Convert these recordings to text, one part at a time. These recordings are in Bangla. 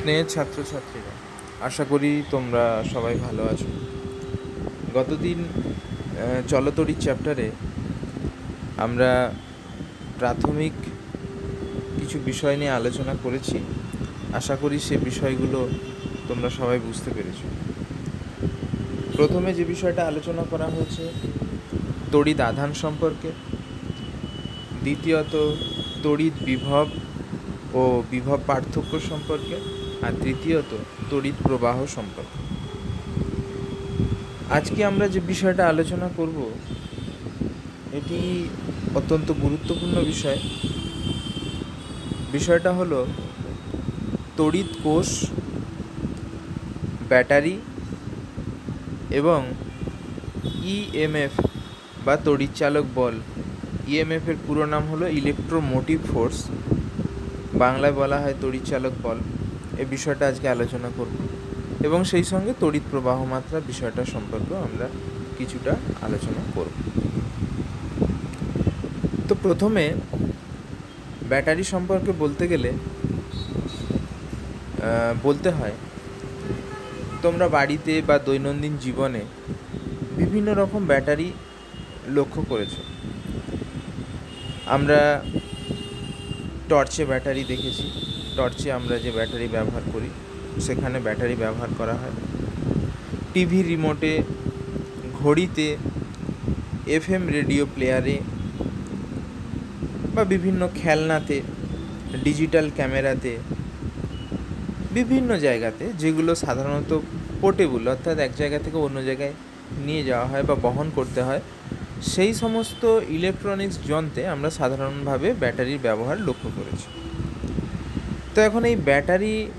স্নেহের ছাত্রছাত্রীরা, আশা করি তোমরা সবাই ভালো আছো। গতদিন চলতরি চ্যাপ্টারে আমরা প্রাথমিক কিছু বিষয় নিয়ে আলোচনা করেছি। আশা করি সে বিষয়গুলো তোমরা সবাই বুঝতে পেরেছ। প্রথমে যে বিষয়টা আলোচনা করা হয়েছে, তড়িৎ আধান সম্পর্কে। দ্বিতীয়ত, তড়িৎ বিভব ও বিভব পার্থক্য সম্পর্কে। আর তৃতীয়ত, তড়িৎ প্রবাহ সম্পর্কে। আজকে আমরা যে বিষয়টা আলোচনা করব, এটি অত্যন্ত গুরুত্বপূর্ণ বিষয়। বিষয়টা হলো তড়িৎ কোষ, ব্যাটারি এবং ইএমএফ বা তড়িৎচালক বল। ইএমএফের পুরো নাম হলো ইলেকট্রোমোটিভ ফোর্স বাংলায় বলা হয় তড়িৎচালক বল। এই বিষয়টা আজকে আলোচনা করব। এবং সেই সঙ্গে তড়িৎ প্রবাহ মাত্রা বিষয়টা সম্পর্কেও আমরা কিছুটা আলোচনা করব। তো প্রথমে ব্যাটারি সম্পর্কে বলতে গেলে বলতে হয়, তোমরা বাড়িতে বা দৈনন্দিন জীবনে বিভিন্ন রকম ব্যাটারি লক্ষ্য করেছ। আমরা টর্চে ব্যাটারি দেখেছি। টর্চে আমরা যে ব্যাটারি ব্যবহার করি, সেখানে ব্যাটারি ব্যবহার করা হয়। টিভি রিমোটে, ঘড়িতে, এফএম রেডিও প্লেয়ারে বা বিভিন্ন খেলনাতে, ডিজিটাল ক্যামেরাতে, বিভিন্ন জায়গাতে, যেগুলো সাধারণত পোর্টেবল অর্থাৎ এক জায়গা থেকে অন্য জায়গায় নিয়ে যাওয়া হয় বা বহন করতে হয় সেই সমস্ত ইলেকট্রনিক্স যন্ত্রে আমরা সাধারণভাবে ব্যাটারির ব্যবহার লক্ষ্য করেছি। তো এখন এই ব্যাটারি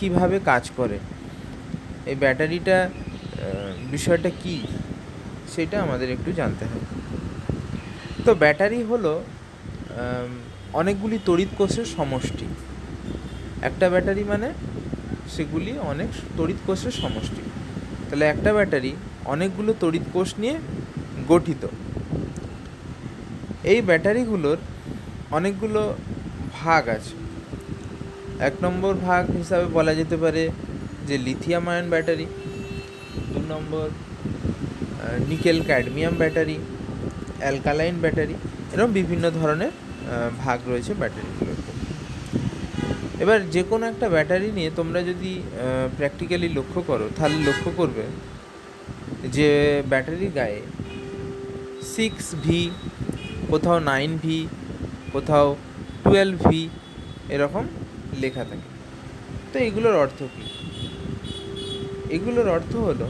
কীভাবে কাজ করে? এই ব্যাটারিটা বিষয়টা কি? সেটা আমাদের একটু জানতে হবে। তো ব্যাটারি হলো অনেকগুলি তড়িৎ কোষের সমষ্টি। একটা ব্যাটারি মানে সেগুলি অনেক তড়িৎ কোষের সমষ্টি। তাহলে একটা ব্যাটারি অনেকগুলো তড়িৎ কোষ নিয়ে গঠিত। এই ব্যাটারিগুলোর অনেকগুলো ভাগ আছে। এক নম্বর ভাগ হিসাবে বলা যেতে পারে যে লিথিয়াম আয়ন ব্যাটারি, দু number nickel cadmium battery, alkaline battery এরকম বিভিন্ন ধরনের ভাগ রয়েছে ব্যাটারিগুলোর এবার যে কোনো একটা ব্যাটারি নিয়ে তোমরা যদি প্র্যাকটিক্যালি লক্ষ্য করো, তাহলে লক্ষ্য করবে যে ব্যাটারির গায়ে সিক্স ভি কোথাও নাইন ভি কোথাও টুয়েলভ ভি এরকম লেখা থাকে। তো এগুলোর অর্থ কী? এগুলোর অর্থ হলো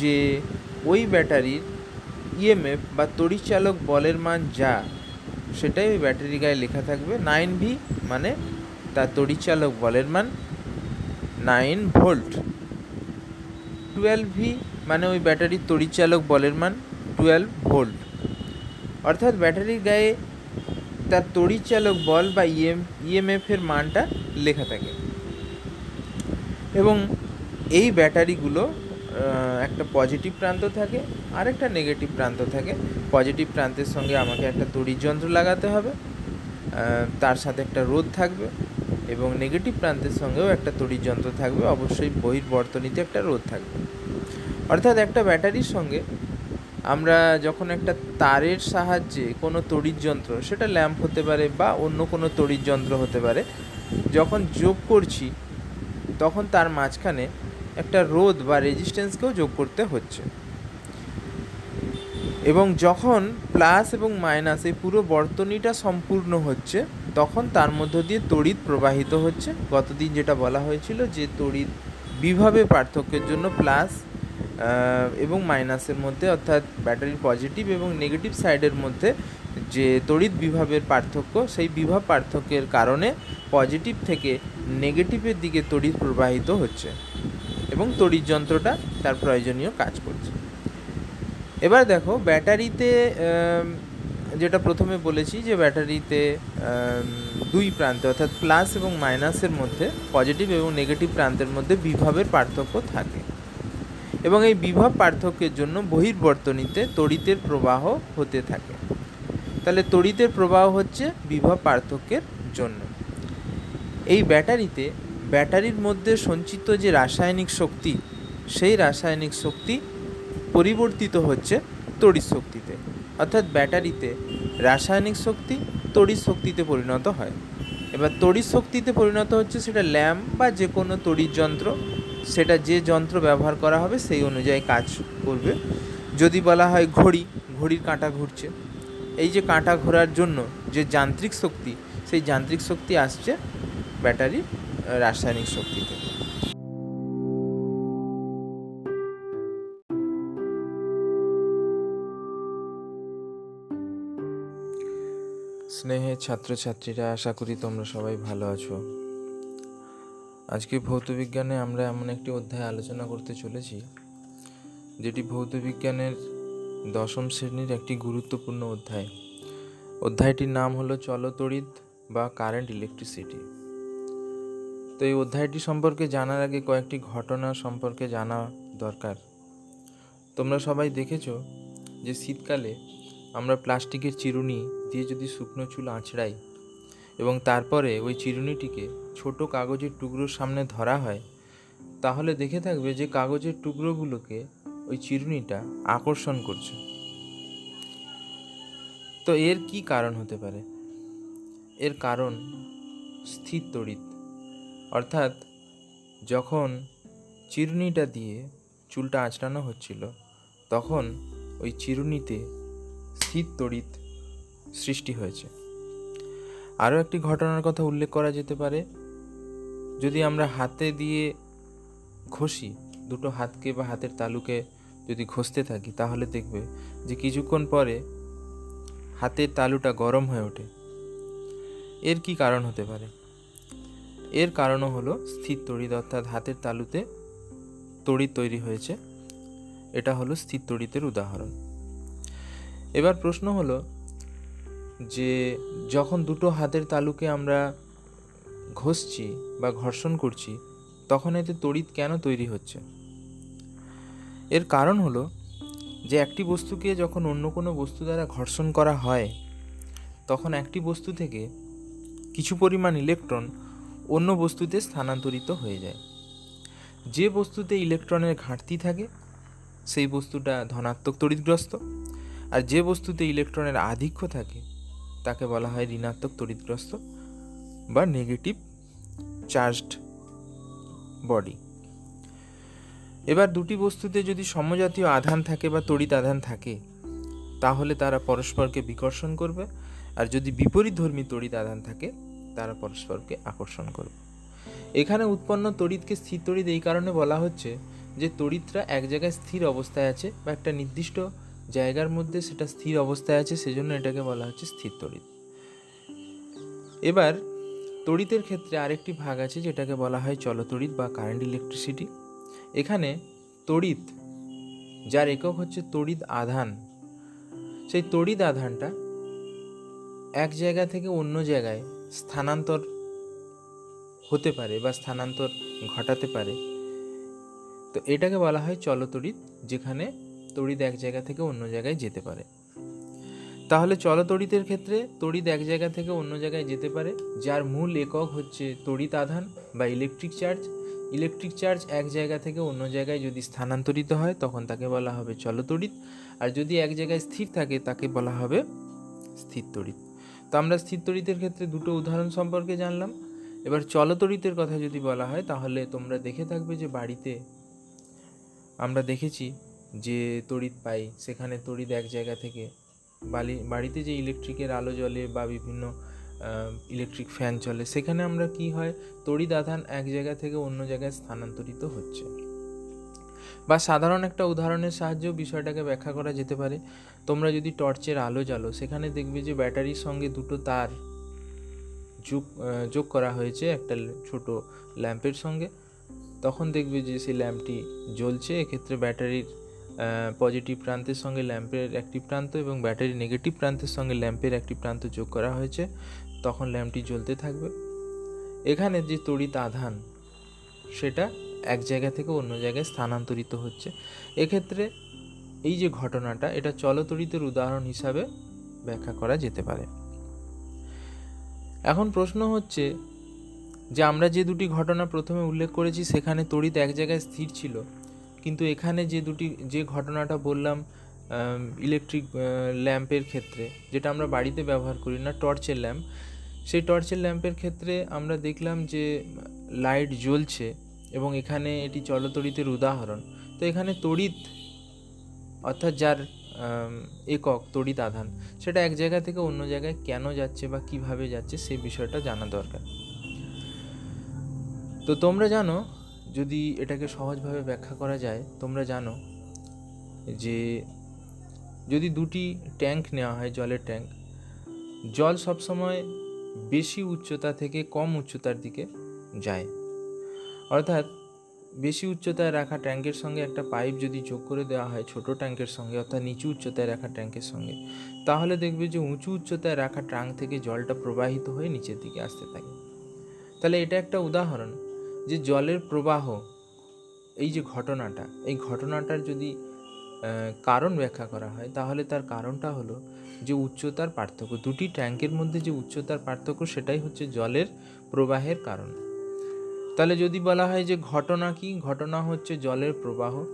যে ওই ব্যাটারির ইএমএফ বা তড়িৎচালক বলের মান যা, সেটাই ওই ব্যাটারি গায়ে লেখা থাকবে। নাইন ভি মানে তার তড়িৎচালক বলের মান নাইন ভোল্ট টুয়েলভ ভি মানে ওই ব্যাটারির তড়িৎচালক বলের মান টুয়েলভ ভোল্ট অর্থাৎ ব্যাটারির গায়ে তার তড়িৎচালক বল বা ইএম ইএমএফের মানটা লেখা থাকে। এবং এই ব্যাটারিগুলো একটা পজিটিভ প্রান্ত থাকে আর একটা নেগেটিভ প্রান্ত থাকে। পজিটিভ প্রান্তের সঙ্গে আমাকে একটা তড়িৎ যন্ত্র লাগাতে হবে তার সাথে একটা রোধ থাকবে এবং নেগেটিভ প্রান্তের সঙ্গেও একটা তড়িৎ যন্ত্র থাকবে। অবশ্যই বহির্বর্তনীতে একটা রোধ থাকবে। অর্থাৎ একটা ব্যাটারির সঙ্গে আমরা যখন একটা তারের সাহায্যে কোনো তড়িৎ যন্ত্র, সেটা ল্যাম্প হতে পারে বা অন্য কোনো তড়িৎ যন্ত্র হতে পারে, যখন যোগ করছি, তখন তার মাঝখানে একটা রোধ বা রেজিস্ট্যান্সকেও যোগ করতে হচ্ছে। এবং যখন প্লাস এবং মাইনাস এই পুরো বর্তনীটা সম্পূর্ণ হচ্ছে, তখন তার মধ্য দিয়ে তড়িৎ প্রবাহিত হচ্ছে। গতদিন যেটা বলা হয়েছিল যে তড়িৎ বিভাবে পার্থক্যের জন্য প্লাস এবং মাইনাসের মধ্যে, অর্থাৎ ব্যাটারির পজিটিভ এবং নেগেটিভ সাইডের মধ্যে যে তড়িৎ বিভাবের পার্থক্য, সেই বিভব পার্থক্যের কারণে পজিটিভ থেকে নেগেটিভের দিকে তড়িৎ প্রবাহিত হচ্ছে এবং তড়িৎ যন্ত্রটা তার প্রয়োজনীয় কাজ করছে। এবার দেখো, ব্যাটারিতে যেটা প্রথমে বলেছি যে ব্যাটারিতে দুই প্রান্তে, অর্থাৎ প্লাস এবং মাইনাসের মধ্যে পজিটিভ এবং নেগেটিভ প্রান্তের মধ্যে বিভবের পার্থক্য থাকে। এবং এই বিভব পার্থক্যের জন্য বহির্বর্তনীতে তড়িতের প্রবাহ হতে থাকে। তাহলে তড়িতের প্রবাহ হচ্ছে বিভব পার্থক্যের জন্য। এই ব্যাটারিতে ব্যাটারির মধ্যে সঞ্চিত যে রাসায়নিক শক্তি, সেই রাসায়নিক শক্তি পরিবর্তিত হচ্ছে তড়িৎ শক্তিতে। অর্থাৎ ব্যাটারিতে রাসায়নিক শক্তি তড়িৎ শক্তিতে পরিণত হয়। এবার তড়িৎ শক্তিতে পরিণত হচ্ছে সেটা ল্যাম্প বা যে কোনো তড়িৎ যন্ত্র সেটা যে যন্ত্র ব্যবহার করা হবে সেই অনুযায়ী কাজ করবে। যদি বলা হয় ঘড়ি, ঘড়ির কাঁটা ঘুরছে। এই যে কাঁটা ঘোরার জন্য যে যান্ত্রিক শক্তি, সেই যান্ত্রিক শক্তি আসছে ব্যাটারি রাসায়নিক শক্তি থেকে। স্নেহের ছাত্রছাত্রীরা, আশা করি তোমরা সবাই ভালো আছো। আজকে ভৌতবিজ্ঞানে আমরা এমন একটি অধ্যায় আলোচনা করতে চলেছি, যেটি ভৌতবিজ্ঞানের দশম শ্রেণির একটি গুরুত্বপূর্ণ অধ্যায়। অধ্যায়টির নাম হলো চলতড়িৎ বা কারেন্ট ইলেকট্রিসিটি। তো এই অধ্যায়টি সম্পর্কে জানার আগে কয়েকটি ঘটনা সম্পর্কে জানা দরকার। তোমরা সবাই দেখেছ যে শীতকালে আমরা প্লাস্টিকের চিরুনি দিয়ে যদি শুকনো চুল আঁচড়াই এবং তারপরে ওই চিরুনিটিকে ছোট কাগজের টুকরোর সামনে ধরা হয়, তাহলে দেখে থাকবে যে কাগজের টুকরোগুলোকে ওই চিরুনিটা আকর্ষণ করছে। তো এর কি কারণ হতে পারে? এর কারণ স্থির তড়িৎ। অর্থাৎ যখন চিরুনিটা দিয়ে চুলটা আঁচড়ানো হচ্ছিল, তখন ওই চিরুনিতে স্থির তড়িৎ সৃষ্টি হয়েছে। আরও একটি ঘটনার কথা উল্লেখ করা যেতে পারে। যদি আমরা হাতে দিয়ে ঘষি, দুটো হাতকে বা হাতের তালুকে যদি ঘষতে থাকি, তাহলে দেখবে যে কিছুক্ষণ পরে হাতের তালুটা গরম হয়ে ওঠে। এর কি কারণ হতে পারে? এর কারণও হলো স্থির তড়িৎ, অর্থাৎ হাতের তালুতে তড়িৎ তৈরি হয়েছে। এটা হলো স্থির তড়িতের উদাহরণ। এবার প্রশ্ন হলো যে যখন দুটো হাতের তালুকে আমরা ঘষছি বা ঘর্ষণ করছি, তখন এতে তড়িৎ কেন তৈরি হচ্ছে? এর কারণ হলো যে একটি বস্তুকে যখন অন্য কোনো বস্তু দ্বারা ঘর্ষণ করা হয়, তখন একটি বস্তু থেকে কিছু পরিমাণ ইলেকট্রন অন্য বস্তুতে স্থানান্তরিত হয়ে যায়। যে বস্তুতে ইলেকট্রনের ঘাটতি থাকে, সেই বস্তুটা ধনাত্মক তড়িৎগ্রস্ত, আর যে বস্তুতে ইলেকট্রনের আধিক্য থাকে, তাকে বলা হয় ঋণাত্মক তড়িৎগ্রস্ত। বা নেগেটিভ চার্জড বডি এবার দুটি বস্তুতে যদি সমজাতীয় আধান থাকে বা তড়িৎ আধান থাকে, তাহলে তারা পরস্পরকে বিকর্ষণ করবে, আর যদি বিপরীত ধর্মী তড়িৎ আধান থাকে, তারা পরস্পরকে আকর্ষণ করবে। এখানে উৎপন্ন তড়িৎকে স্থির তড়িৎ এই কারণে বলা হচ্ছে যে তড়িৎরা এক জায়গায় স্থির অবস্থায় আছে বা একটা নির্দিষ্ট জায়গার মধ্যে সেটা স্থির অবস্থায় আছে, সেজন্য এটাকে বলা হচ্ছে স্থির তড়িৎ। এবার তড়িতের ক্ষেত্রে আরেকটি ভাগ আছে যেটাকে বলা হয় চলতড়িৎ বা কারেন্ট ইলেকট্রিসিটি এখানে তড়িৎ, যার একক হচ্ছে তড়িৎ আধান। সেই তড়িৎ আধানটা এক জায়গা থেকে অন্য জায়গায় স্থানান্তর হতে পারে বা স্থানান্তর ঘটাতে পারে। তো এটাকে বলা হয় চলতড়িৎ, যেখানে তড়িৎ এক জায়গা থেকে অন্য জায়গায় যেতে পারে। তাহলে চলতড়িতের ক্ষেত্রে, তড়িৎ এক জায়গা থেকে অন্য জায়গায় যেতে পারে, যার মূল একক হচ্ছে তড়িৎ আধান বা ইলেকট্রিক চার্জ ইলেকট্রিক চার্জ এক জায়গা থেকে অন্য জায়গায় যদি স্থানান্তরিত হয়, তখন তাকে বলা হবে চলতড়িৎ আর যদি এক জায়গায় স্থির থাকে, তাকে বলা হবে স্থির তড়িৎ। তো আমরা স্থির তড়িতের ক্ষেত্রে দুটো উদাহরণ সম্পর্কে জানলাম। এবার চলতড়িতের কথা যদি বলা হয়, তাহলে তোমরা দেখে থাকবে যে বাড়িতে আমরা দেখেছি যে তড়িৎ পাই, সেখানে তড়িৎ এক জায়গা থেকে বালি, বাড়িতে যে ইলেকট্রিকের আলো জ্বলে বা বিভিন্ন ইলেকট্রিক ফ্যান চলে, সেখানে আমরা কি হয়, তড়িৎ আধান এক জায়গা থেকে অন্য জায়গায় স্থানান্তরিত হচ্ছে। বা সাধারণ একটা উদাহরণের সাহায্যেও বিষয়টাকে ব্যাখ্যা করা যেতে পারে। তোমরা যদি টর্চের আলো জ্বালো, সেখানে দেখবে যে ব্যাটারির সঙ্গে দুটো তার যোগ যোগ করা হয়েছে, একটা ছোট ল্যাম্পের সঙ্গে। তখন দেখবে যে সেই ল্যাম্পটি জ্বলছে, এক্ষেত্রে ব্যাটারির পজিটিভ প্রান্তের সঙ্গে ল্যাম্পের একটি প্রান্ত এবং ব্যাটারি নেগেটিভ প্রান্তের সঙ্গে ল্যাম্পের একটি প্রান্ত যোগ করা হয়েছে, তখন ল্যাম্পটি জ্বলতে থাকবে। এখানে যে তড়িৎ আধান, সেটা এক জায়গা থেকে অন্য জায়গায় স্থানান্তরিত হচ্ছে। এক্ষেত্রে এই যে ঘটনাটা, এটা চলতড়িতের উদাহরণ হিসাবে ব্যাখ্যা করা যেতে পারে। এখন প্রশ্ন হচ্ছে যে, আমরা যে দুটি ঘটনা প্রথমে উল্লেখ করেছি, সেখানে তড়িৎ এক জায়গায় স্থির ছিল। কিন্তু এখানে যে দুটি, যে ঘটনাটা বললাম ইলেকট্রিক ল্যাম্পের ক্ষেত্রে, যেটা আমরা বাড়িতে ব্যবহার করি না টর্চের ল্যাম্প সেই টর্চের ল্যাম্পের ক্ষেত্রে আমরা দেখলাম যে লাইট জ্বলছে এবং এখানে এটি চলতড়িতের উদাহরণ। তো এখানে তড়িৎ, অর্থাৎ যার একক তড়িৎ আধান, সেটা এক জায়গা থেকে অন্য জায়গায় কেন যাচ্ছে বা কীভাবে যাচ্ছে, সেই বিষয়টা জানা দরকার। তো তোমরা জানো যদি এটাকে সহজভাবে ব্যাখ্যা করা যায়, তোমরা জানো যে যদি দুটি ট্যাঙ্ক নেওয়া হয়, জলের ট্যাঙ্ক, জল সবসময় বেশি উচ্চতা থেকে কম উচ্চতার দিকে যায়। অর্থাৎ বেশি উচ্চতায় রাখা ট্যাঙ্কের সঙ্গে একটা পাইপ যদি যোগ করে দেওয়া হয়, ছোট ট্যাঙ্কের সঙ্গে, অর্থাৎ নিচু উচ্চতায় রাখা ট্যাঙ্কের সঙ্গে, তাহলে দেখবে যে উঁচু উচ্চতায় রাখা ট্যাঙ্ক থেকে জলটা প্রবাহিত হয়ে নিচের দিকে আসতে থাকে। তাহলে এটা একটা উদাহরণ। যে জলের প্রবাহ, এই যে ঘটনাটা, এই ঘটনাটার যদি কারণ ব্যাখ্যা করা হয়, তাহলে তার কারণটা হলো যে উচ্চতার পার্থক্য, দুটি ট্যাঙ্কের মধ্যে যে উচ্চতার পার্থক্য, সেটাই হচ্ছে জলের প্রবাহের কারণ। তাহলে যদি বলা হয় যে ঘটনা কি? ঘটনা হচ্ছে জলের প্রবাহ।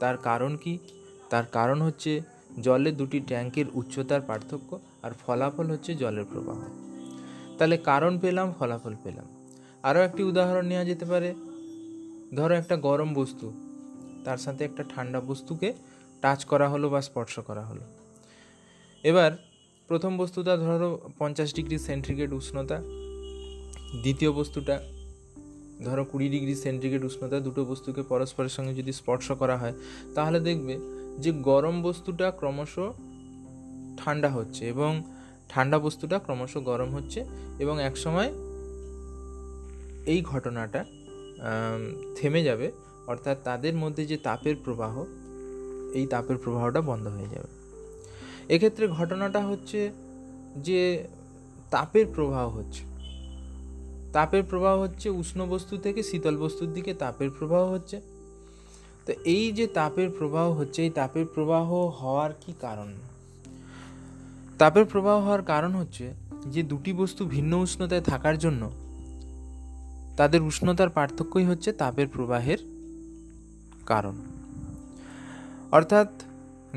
তার কারণ কি? তার কারণ হচ্ছে জলে দুটি ট্যাঙ্কের উচ্চতার পার্থক্য, আর ফলাফল হচ্ছে জলের প্রবাহ। তাহলে কারণ পেলাম, ফলাফল পেলাম। আরও একটি উদাহরণ নেওয়া যেতে পারে। ধরো একটা গরম বস্তু, তার সাথে একটা ঠান্ডা বস্তুকে টাচ করা হলো বা স্পর্শ করা হলো। এবার প্রথম বস্তুটা ধরো পঞ্চাশ ডিগ্রি সেন্টিগ্রেড উষ্ণতা, দ্বিতীয় বস্তুটা ধরো কুড়ি ডিগ্রি সেন্টিগ্রেড উষ্ণতা, দুটো বস্তুকে পরস্পরের সঙ্গে যদি স্পর্শ করা হয়, তাহলে দেখবে যে গরম বস্তুটা ক্রমশ ঠান্ডা হচ্ছে এবং ঠান্ডা বস্তুটা ক্রমশ গরম হচ্ছে এবং একসময় এই ঘটনাটা থেমে যাবে। অর্থাৎ তাদের মধ্যে যে তাপের প্রবাহ, এই তাপের প্রবাহটা বন্ধ হয়ে যাবে। এক্ষেত্রে ঘটনাটা হচ্ছে যে তাপের প্রবাহ হচ্ছে। তাপের প্রবাহ হচ্ছে উষ্ণ বস্তু থেকে শীতল বস্তুর দিকে তাপের প্রবাহ হচ্ছে। তো এই যে তাপের প্রবাহ হচ্ছে, এই তাপের প্রবাহ হওয়ার কি কারণ? তাপের প্রবাহ হওয়ার কারণ হচ্ছে যে দুটি বস্তু ভিন্ন উষ্ণতায় থাকার জন্য তাদের উষ্ণতার পার্থক্যই হচ্ছে তাপের প্রবাহের কারণ। অর্থাৎ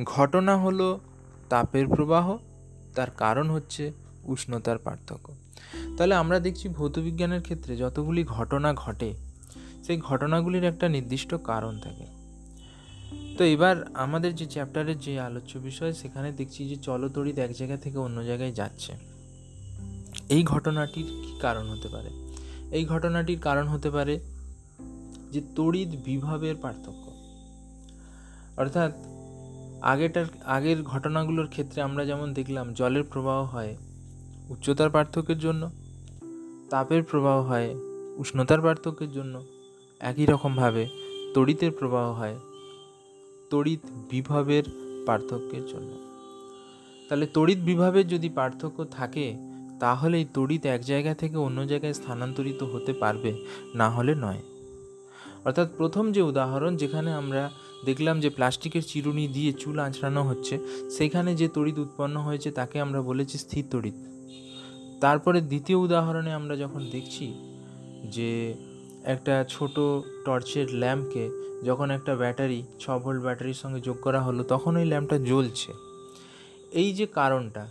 ঘটনা হলো তাপের প্রবাহ, তার কারণ হচ্ছে উষ্ণতার পার্থক্য। তাহলে আমরা দেখছি ভৌতবিজ্ঞানের ক্ষেত্রে যতগুলি ঘটনা ঘটে, সেই ঘটনাগুলির একটা নির্দিষ্ট কারণ থাকে। তো এবার আমাদের যে চ্যাপ্টারের যে আলোচ্য বিষয়, সেখানে দেখছি যে চলতড়িৎ এক জায়গা থেকে অন্য জায়গায় যাচ্ছে। এই ঘটনাটির কী কারণ হতে পারে? এই ঘটনাটির কারণ হতে পারে যে তড়িৎ বিভবের পার্থক্য। অর্থাৎ আগেটার, আগের ঘটনাগুলোর ক্ষেত্রে আমরা যেমন দেখলাম জলের প্রবাহ হয় উচ্চতার পার্থক্যের জন্য, তাপের প্রবাহ হয় উষ্ণতার পার্থক্যের জন্য, একই রকমভাবে তড়িতের প্রবাহ হয় তড়িৎ বিভবের পার্থক্যের জন্য। তাহলে তড়িৎ বিভবের যদি পার্থক্য থাকে তাহলে এই তড়িৎ এক জায়গা থেকে অন্য জায়গায় স্থানান্তরিত হতে পারবে, না হলে নয়। অর্থাৎ প্রথম যে উদাহরণ যেখানে আমরা দেখলাম যে প্লাস্টিকের চিরুনি দিয়ে চুল আঁচড়ানো হচ্ছে, সেখানে যে তড়িৎ উৎপন্ন হয়েছে তাকে আমরা বলেছি স্থির তড়িৎ। তারপরে দ্বিতীয় উদাহরণে আমরা যখন দেখছি যে একটা ছোট টর্চের ল্যাম্পকে যখন একটা ব্যাটারি, ছ ভোল্ট ব্যাটারির সঙ্গে যোগ করা হলো, তখন ওই ল্যাম্পটা জ্বলছে। এই যে কারণটা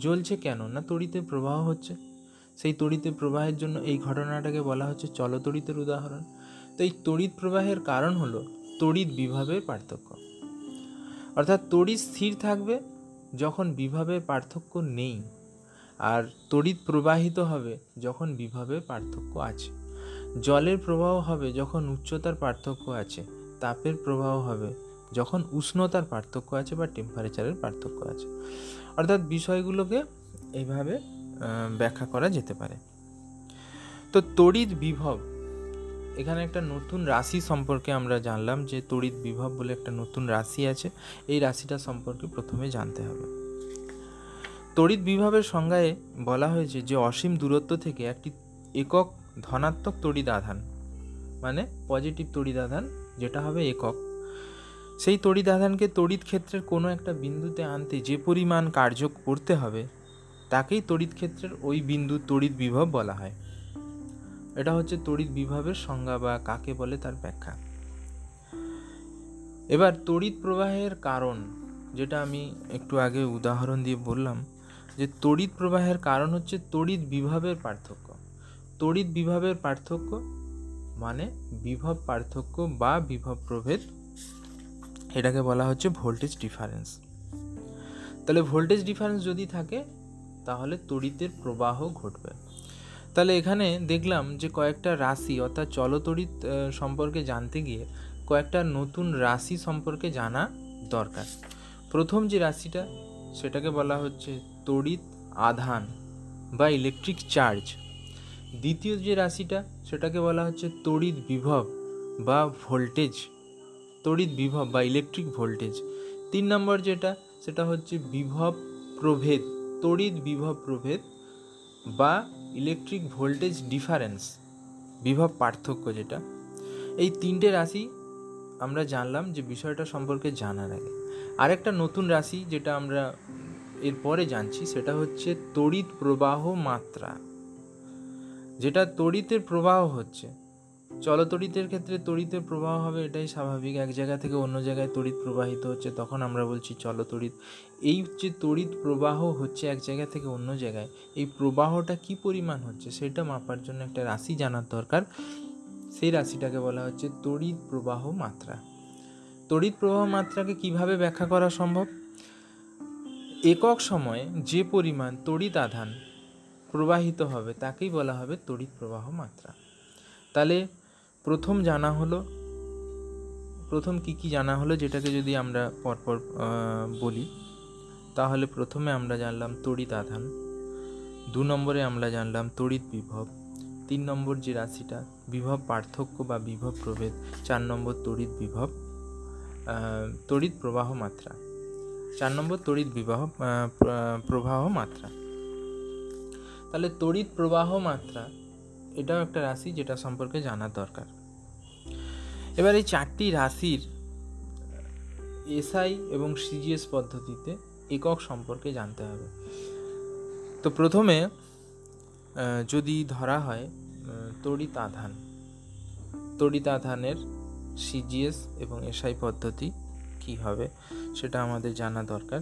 জ্বলছে কেন? না তড়িতে প্রবাহ হচ্ছে? সেই তড়িতে প্রবাহের জন্য এই ঘটনাটাকে বলা হচ্ছে চলতড়িতের উদাহরণ। তো এই তড়িৎ প্রবাহের কারণ হলো তড়িৎ বিভবের পার্থক্য। অর্থাৎ তড়িৎ স্থির থাকবে যখন বিভবের পার্থক্য নেই, আর তড়িৎ প্রবাহিত হবে যখন বিভবের পার্থক্য আছে। জলের প্রবাহ হবে যখন উচ্চতার পার্থক্য আছে, তাপের প্রবাহ হবে যখন উষ্ণতার পার্থক্য আছে বা টেম্পারেচারের পার্থক্য আছে। অর্থাৎ বিষয়গুলোকে এইভাবে ব্যাখ্যা করা যেতে পারে। তো তড়িৎ বিভব, এখানে একটা নতুন রাশি সম্পর্কে আমরা জানলাম যে তড়িৎ বিভব বলে একটা নতুন রাশি আছে, এই রাশিটা সম্পর্কে প্রথমে জানতে হবে। তড়িৎ বিভবের সংজ্ঞায় বলা হয়েছে যে অসীম দূরত্ব থেকে একটি একক ধনাত্মক তড়িৎ আধান মানে পজিটিভ তড়িৎ আধান, যেটা হবে একক। সেই তড়িৎ আধানকে তড়িৎ ক্ষেত্রের কোনো একটা বিন্দুতে আনতে যে পরিমাণ কার্য করতে হবে, তাকেই তড়িৎ ক্ষেত্রের ওই বিন্দু তড়িৎ বিভব বলা হয়। এটা হচ্ছে তড়িৎ বিভবের সংজ্ঞা বা কাকে বলে তার ব্যাখ্যা। এবার তড়িৎ প্রবাহের কারণ, যেটা আমি একটু আগে উদাহরণ দিয়ে বললাম, যে তড়িৎ প্রবাহের কারণ হচ্ছে তড়িৎ বিভবের পার্থক্য। তড়িৎ বিভবের পার্থক্য মানে বিভব পার্থক্য বা বিভব প্রভেদ এটাকে বলা হচ্ছে ভোল্টেজ ডিফারেন্স। তাহলে ভোল্টেজ ডিফারেন্স যদি থাকে, তাহলে তড়িতের প্রবাহ ঘটবে। তাহলে এখানে দেখলাম যে কয়েকটা রাশি, অর্থাৎ চলতড়িৎ সম্পর্কে জানতে গিয়ে কয়েকটা নতুন রাশি সম্পর্কে জানা দরকার। প্রথম যে রাশিটা, সেটাকে বলা হচ্ছে তড়িৎ আধান বা ইলেকট্রিক চার্জ দ্বিতীয় যে রাশিটা, সেটাকে বলা হচ্ছে তড়িৎ বিভব বা ভোল্টেজ তড়িৎ বিভব বা ইলেকট্রিক ভোল্টেজ তিন নম্বর যেটা, সেটা হচ্ছে বিভব প্রভেদ তড়িৎ বিভব প্রভেদ বা ইলেকট্রিক ভোল্টেজ ডিফারেন্স বিভব পার্থক্য যেটা। এই তিনটে রাশি আমরা জানলাম যে বিষয়টা সম্পর্কে জানার আগে। আরেকটা নতুন রাশি যেটা আমরা এরপরে জানছি, সেটা হচ্ছে তড়িৎ প্রবাহ মাত্রা। যেটা তড়িতের প্রবাহ হচ্ছে চলতড়িতের ক্ষেত্রে তড়িতের প্রবাহ হবে, এটাই স্বাভাবিক। এক জায়গা থেকে অন্য জায়গায় তড়িৎ প্রবাহিত হচ্ছে, তখন আমরা বলছি চলতড়িৎ। এই যে তড়িৎ প্রবাহ হচ্ছে এক জায়গা থেকে অন্য জায়গায়, এই প্রবাহটা কি পরিমাণ হচ্ছে সেটা মাপার জন্য একটা রাশি জানার দরকার। সেই রাশিটাকে বলা হচ্ছে তড়িৎ প্রবাহ মাত্রা। তড়িৎ প্রবাহ মাত্রাকে কীভাবে ব্যাখ্যা করা সম্ভব? একক সময়ে যে পরিমাণ তড়িৎ আধান প্রবাহিত হবে, তাকেই বলা হবে তড়িৎ প্রবাহ মাত্রা। তাহলে প্রথম জানা হলো, প্রথম কি কি জানা হলো যেটাকে যদি আমরা পরপর বলি, তাহলে প্রথমে আমরা জানলাম তড়িৎ আধান, দু নম্বরে আমরা জানলাম তড়িৎ বিভব, তিন নম্বর যে রাশিটা, বিভব পার্থক্য বা বিভব প্রভেদ, চার নম্বর তড়িৎ বিভব তড়িৎ প্রবাহ মাত্রা, চার নম্বর তড়িৎ বিবাহ প্রবাহ মাত্রা। তাহলে তড়িৎ প্রবাহ মাত্রা এটাও একটা রাশি যেটা সম্পর্কে জানার দরকার। এবার এই চারটি রাশির এসআই এবং সিজিএস পদ্ধতিতে একক সম্পর্কে জানতে হবে। তো প্রথমে যদি ধরা হয় তড়িৎ আধান আধানের সিজিএস এবং এসআই পদ্ধতি কি হবে সেটা আমাদের জানা দরকার।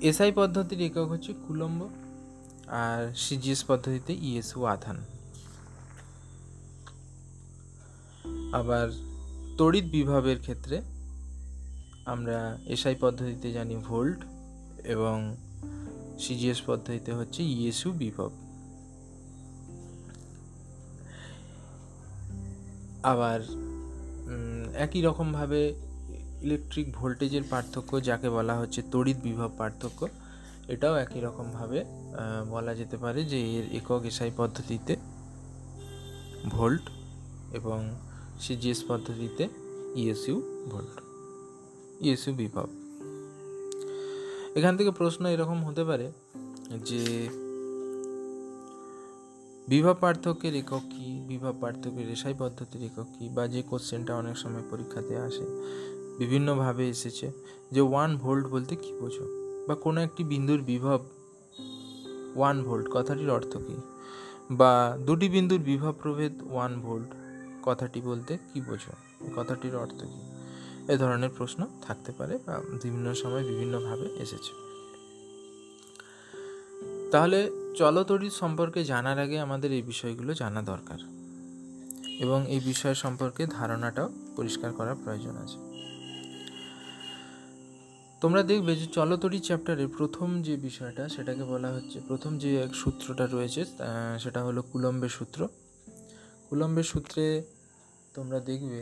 এসআই পদ্ধতির একক হচ্ছে কুলম্ব আর সিজিএস পদ্ধতিতে ইএসও আধান। আবার তড়িৎ বিভবের ক্ষেত্রে আমরা এসআই পদ্ধতিতে জানি ভোল্ট এবং সিজিএস পদ্ধতিতে হচ্ছে ইএসউ বিভব। আবার একই রকমভাবে ইলেকট্রিক ভোল্টেজের পার্থক্য, যাকে বলা হচ্ছে তড়িৎ বিভব পার্থক্য এটাও একই রকমভাবে বলা যেতে পারে যে এর একক এসআই পদ্ধতিতে ভোল্ট এবং সিজিএস পদ্ধতিতে ইএসইউ ভোল্ট, ইএসইউ বিভব। এখান থেকে প্রশ্ন এরকম হতে পারে যে বিভব পার্থক্যের একক কী? বিভব পার্থক্যের এসআই পদ্ধতির একক কী? বা যে কোশ্চেনটা অনেক সময় পরীক্ষাতে আসে, বিভিন্নভাবে এসেছে যে ওয়ান ভোল্ট বলতে কী বোঝো? বা কোনো একটি বিন্দুর বিভব ওয়ান ভোল্ট কথাটির অর্থ কী? বা দুটি বিন্দুর বিভব প্রভেদ ওয়ান ভোল্ট কথাটি বলতে কী বোঝো? কথাটির অর্থ কী? এ ধরনের প্রশ্ন থাকতে পারে বা বিভিন্ন সময় বিভিন্নভাবে এসেছে। তাহলে চলতড়িৎ সম্পর্কে জানার আগে আমাদের এই বিষয়গুলো জানা দরকার। এবং এই বিষয় সম্পর্কে ধারণাটাও পরিষ্কার করা প্রয়োজন আছে। তোমরা দেখবে যে চলতরি চ্যাপ্টারের প্রথম যে বিষয়টা, সেটাকে বলা হচ্ছে, প্রথম যে এক সূত্রটা রয়েছে সেটা হলো কুলম্বের সূত্র। কুলম্বের সূত্রে তোমরা দেখবে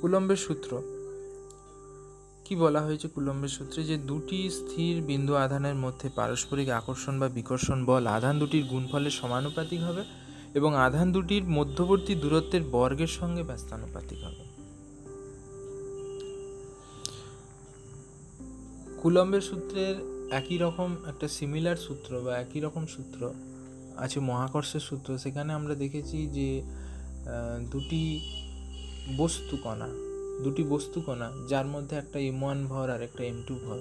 কুলম্বের সূত্র। কি বলা হয়েছে কুলম্বের সূত্রে? যে দুটি স্থির বিন্দু আধানের মধ্যে পারস্পরিক আকর্ষণ বা বিকর্ষণ বল, আধান দুটির গুণফলের সমানুপাতিক হবে। এবং আধান দুটির মধ্যবর্তী দূরত্বের বর্গের সঙ্গে ব্যস্তানুপাতিক হবে। কুলম্বের সূত্রের একই রকম একটা সিমিলার সূত্র বা একই রকম সূত্র আছে, মহাকর্ষের সূত্র। সেখানে আমরা দেখেছি যে দুটি বস্তু কণা, দুটি বস্তু কণা, যার মধ্যে একটা এম ওয়ান ভর আর একটা এম টু ভর।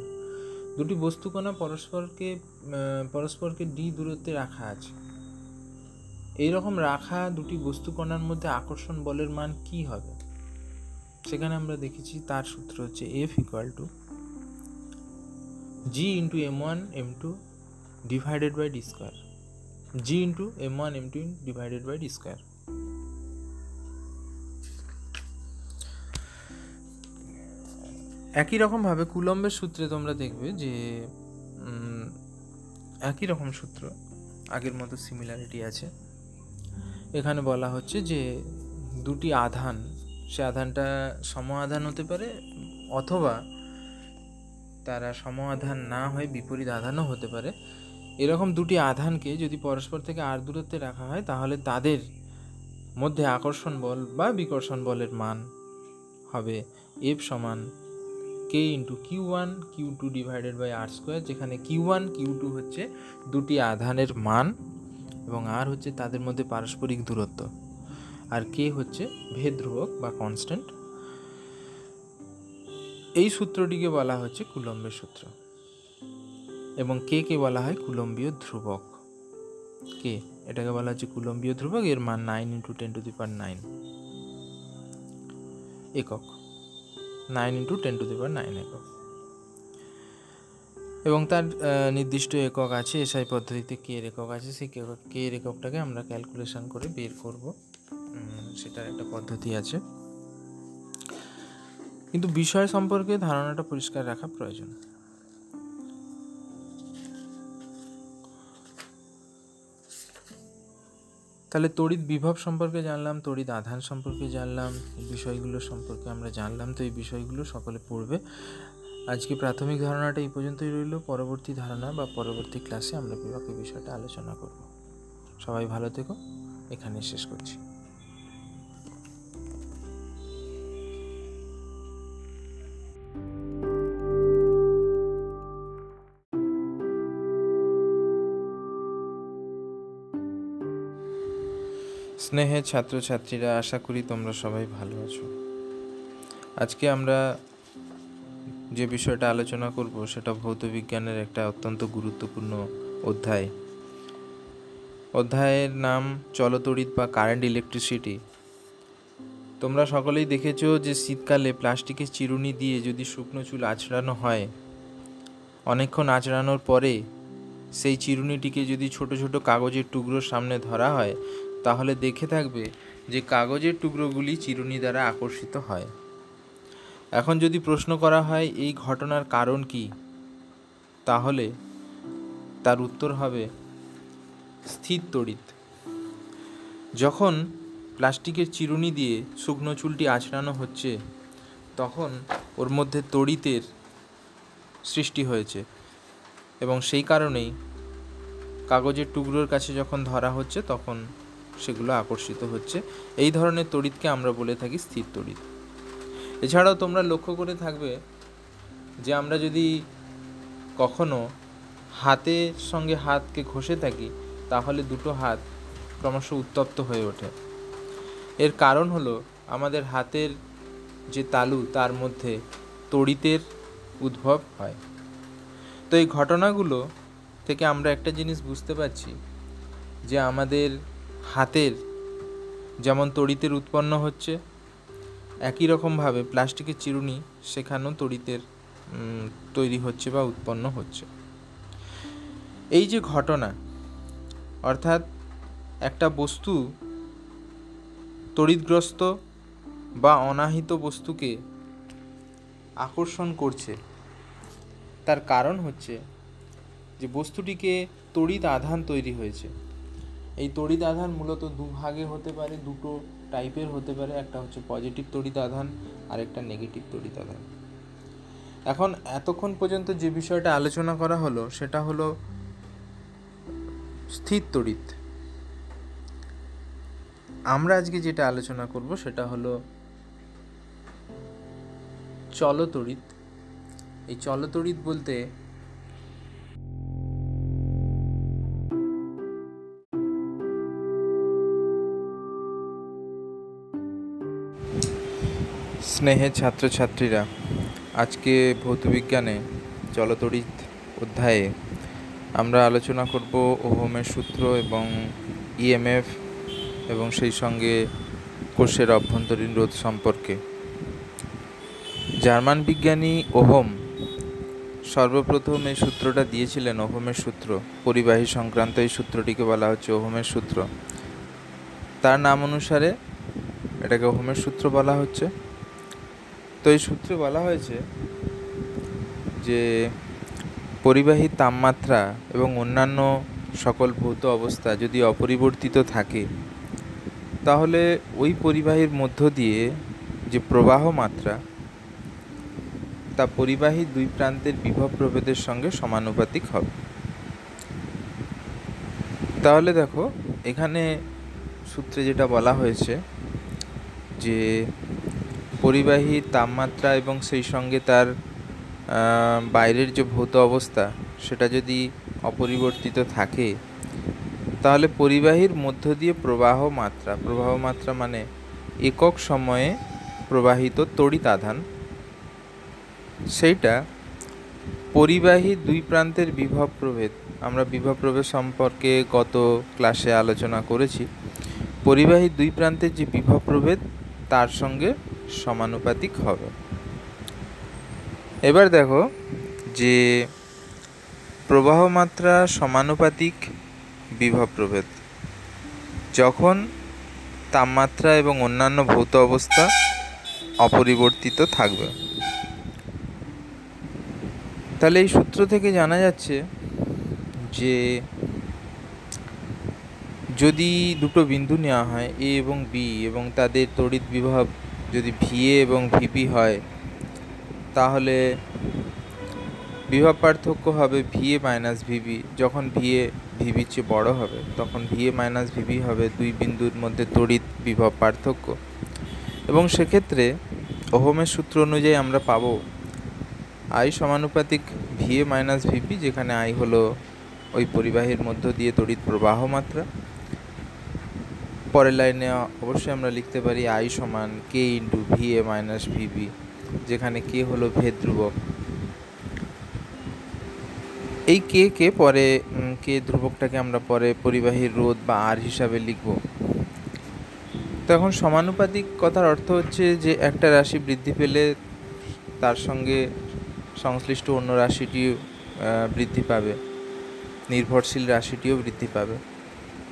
দুটি বস্তুকণা পরস্পরকে পরস্পরকে ডি দূরত্বে রাখা আছে। এইরকম রাখা দুটি বস্তুকণার মধ্যে আকর্ষণ বলের মান কি হবে? সেখানে আমরা দেখেছি তার সূত্র হচ্ছে F equal to G into M one M two divided by D square G into M one M two divided by D square একই রকমভাবে কুলম্বের সূত্রে তোমরা দেখবে যে একই রকম সূত্র, আগের মতো সিমিলারিটি আছে। এখানে বলা হচ্ছে যে দুটি আধান, সে আধানটা সম আধান হতে পারে অথবা তারা সম আধান না হয়ে বিপরীত আধানও হতে পারে। এরকম দুটি আধানকে যদি পরস্পর থেকে আর দূরত্বে রাখা হয়, তাহলে তাদের মধ্যে আকর্ষণ বল বা বিকর্ষণ বলের মান হবে এফ সমান K into Q one, Q two divided by R square, যেখানে কিউ ওয়ান, কিউ টু হচ্ছে দুটি আধানের মান। এবং আর হচ্ছে তাদের মধ্যে পারস্পরিক দূরত্ব। আর কে হচ্ছে ভেদ ধ্রুবক বা কনস্ট্যান্ট এই সূত্রটিকে বলা হচ্ছে কুলম্বের সূত্র। এবং কে কে বলা হয় কুলম্বীয় ধ্রুবক? কে? এটাকে বলা হচ্ছে কুলম্বীয় ধ্রুবক, এর মান nine into ten to the power nine একক। Nine into ten to the power nine একক। এবং তার নির্দিষ্ট একক আছে, এসআই পদ্ধতিতে কে একক আছে, সেই কে এককটাকে আমরা ক্যালকুলেশন করে বের করব। সেটার একটা পদ্ধতি আছে। কিন্তু বিষয় সম্পর্কে ধারণাটা পরিষ্কার রাখা প্রয়োজন। তাহলে তড়িৎ বিভব সম্পর্কে জানলাম, তড়িৎ আধান সম্পর্কে জানলাম, এই বিষয়গুলো সম্পর্কে আমরা জানলাম, তো এই বিষয়গুলো সকলে পড়বে। আজকে প্রাথমিক ধারণাটা এই পর্যন্তই রইল। পরবর্তী ধারণা বা পরবর্তী ক্লাসে আমরা বিভাগের বিষয়টা আলোচনা করব। সবাই ভালো থেকো। এখানে শেষ করছি। স্নেহের ছাত্রছাত্রীরা, আশা করি তোমরা সবাই ভালো আছো। আজকে আমরা যে বিষয়টা আলোচনা করব সেটা ভৌত বিজ্ঞানের একটা অত্যন্ত গুরুত্বপূর্ণ অধ্যায়। অধ্যায়ের নাম চলতড়িৎ বা কারেন্ট ইলেকট্রিসিটি তোমরা সকলেই দেখেছ যে শীতকালে প্লাস্টিকের চিরুনি দিয়ে যদি শুকনো চুল আঁচড়ানো হয়, অনেকক্ষণ আঁচড়ানোর পরে সেই চিরুনিটিকে যদি ছোট ছোট কাগজের টুকরোর সামনে ধরা হয়, তাহলে দেখে থাকবে যে কাগজের টুকরোগুলি চিরুনি দ্বারা আকর্ষিত হয়। এখন যদি প্রশ্ন করা হয়, এই ঘটনার কারণ কি? তাহলে তার উত্তর হবে স্থির তড়িৎ। যখন প্লাস্টিকের চিরুনি দিয়ে শুকনো চুলটি আঁচড়ানো হচ্ছে, তখন ওর মধ্যে তড়িতের সৃষ্টি হয়েছে এবং সেই কারণেই কাগজের টুকরোর কাছে যখন ধরা হচ্ছে, তখন সেগুলো আকর্ষিত হচ্ছে। এই ধরনের তড়িৎকে আমরা বলে থাকি স্থির তড়িৎ। এছাড়াও তোমরা লক্ষ্য করে থাকবে যে আমরা যদি কখনো হাতের সঙ্গে হাতকে ঘষে থাকি, তাহলে দুটো হাত ক্রমশ উত্তপ্ত হয়ে ওঠে। এর কারণ হলো আমাদের হাতের যে তালু, তার মধ্যে তড়িতের উদ্ভব হয়। তো এই ঘটনাগুলো থেকে আমরা একটা জিনিস বুঝতে পারছি যে আমাদের হাতের যেমন তড়িতের উৎপন্ন হচ্ছে একই রকমভাবে প্লাস্টিকের চিরুনি সেখানেও তড়িতের তৈরি হচ্ছে বা উৎপন্ন হচ্ছে। এই যে ঘটনা, অর্থাৎ একটা বস্তু তড়িৎগ্রস্ত বা অনাহিত বস্তুকে আকর্ষণ করছে, তার কারণ হচ্ছে যে বস্তুটিকে তড়িৎ আধান তৈরি হয়েছে। এই তড়িৎ আধান মূলত দুভাগে হতে পারে, দুটো টাইপের হতে পারে, একটা হচ্ছে পজিটিভ তড়িৎ আধান আর একটা নেগেটিভ তড়িৎ আধান এখন এতক্ষণ পর্যন্ত যে বিষয়টা আলোচনা করা হলো, সেটা হলো স্থির তড়িৎ। আমরা আজকে যেটা আলোচনা করব, সেটা হলো চলতড়িৎ। এই চলতড়িৎ বলতে স্নেহের ছাত্রছাত্রীরা, আজকে ভৌতবিজ্ঞানে জলতড়িৎ অধ্যায়ে আমরা আলোচনা করব ওহমের সূত্র এবং ইএমএফ এবং সেই সঙ্গে কোষের অভ্যন্তরীণ রোধ সম্পর্কে। জার্মান বিজ্ঞানী ওহম সর্বপ্রথম এই সূত্রটা দিয়েছিলেন ওহমের সূত্র, পরিবাহী সংক্রান্ত এই সূত্রটিকে বলা হচ্ছে ওহমের সূত্র। তার নাম অনুসারে এটাকে ওহমের সূত্র বলা হচ্ছে। তো এই সূত্রে বলা হয়েছে যে পরিবাহী তাপমাত্রা এবং অন্যান্য সকল ভৌত অবস্থা যদি অপরিবর্তিত থাকে, তাহলে ওই পরিবাহীর মধ্য দিয়ে যে প্রবাহ মাত্রা, তা পরিবাহী দুই প্রান্তের বিভব প্রভেদের সঙ্গে সমানুপাতিক হবে। তাহলে দেখো, এখানে সূত্রে যেটা বলা হয়েছে যে পরিবাহী তাপমাত্রা এবং সেই সঙ্গে তার বাইরের যে ভৌত অবস্থা, সেটা যদি অপরিবর্তিত থাকে, তাহলে পরিবাহীর মধ্য দিয়ে প্রবাহ মাত্রা প্রবাহ মাত্রা মানে একক সময়ে প্রবাহিত তড়িৎ আধান, সেইটা পরিবাহী দুই প্রান্তের বিভব প্রভেদ। আমরা বিভব প্রভেদ সম্পর্কে গত ক্লাসে আলোচনা করেছি। পরিবাহী দুই প্রান্তের যে বিভব প্রভেদ, তার সঙ্গে সমানুপাতিক হবে। এবার দেখো যে প্রবাহ মাত্রা সমানুপাতিক বিভব প্রভেদ। যখন তাপমাত্রা এবং অন্যান্য ভৌত অবস্থা অপরিবর্তিত থাকবে। তাহলে এই সূত্র থেকে জানা যাচ্ছে যে যদি দুটো বিন্দু নেওয়া হয় এ এবং বি এবং তাদের তড়িৎ বিভব যদি ভিএ এবং ভিপি হয়, তাহলে বিভব পার্থক্য হবে V A minus V B যখন ভিএ ভিবির চেয়ে বড় হবে, তখন ভিএ মাইনাস ভিবি হবে দুই বিন্দুর মধ্যে তড়িৎ বিভব পার্থক্য। এবং সেক্ষেত্রে ওহমের সূত্র অনুযায়ী আমরা পাবো আই সমানুপাতিক V A minus V P, যেখানে আই হলো ওই পরিবাহীর মধ্য দিয়ে তড়িৎ প্রবাহ মাত্রা। পরের লাইনে অবশ্যই আমরা লিখতে পারি আই সমান K into V A minus V B যেখানে কে হলো ভেদ ধ্রুবক এই কে কে পরে কে ধ্রুবকটাকে আমরা পরে পরিবাহীর রোধ বা আর হিসাবে লিখব। তো এখন সমানুপাতিক কথার অর্থ হচ্ছে যে একটা রাশি বৃদ্ধি পেলে তার সঙ্গে সংশ্লিষ্ট অন্য রাশিটি বৃদ্ধি পাবে। নির্ভরশীল রাশিটিও বৃদ্ধি পাবে।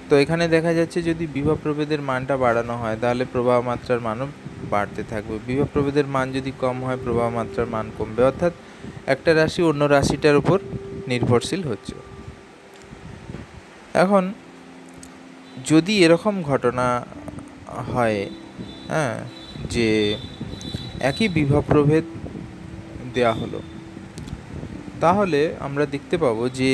তো এখানে দেখা যাচ্ছে যদি বিভব প্রভেদের মানটা বাড়ানো হয়, তাহলে প্রবাহ মাত্রার মানও বাড়তে থাকবে। বিভব প্রভেদের মান যদি কম হয়, প্রবাহ মাত্রার মান কমবে। অর্থাৎ একটা রাশি অন্য রাশিটার উপর নির্ভরশীল হচ্ছে। এখন যদি এরকম ঘটনা হয় হ্যাঁ যে একই বিভব প্রভেদ দেওয়া হলো, তাহলে আমরা দেখতে পাবো যে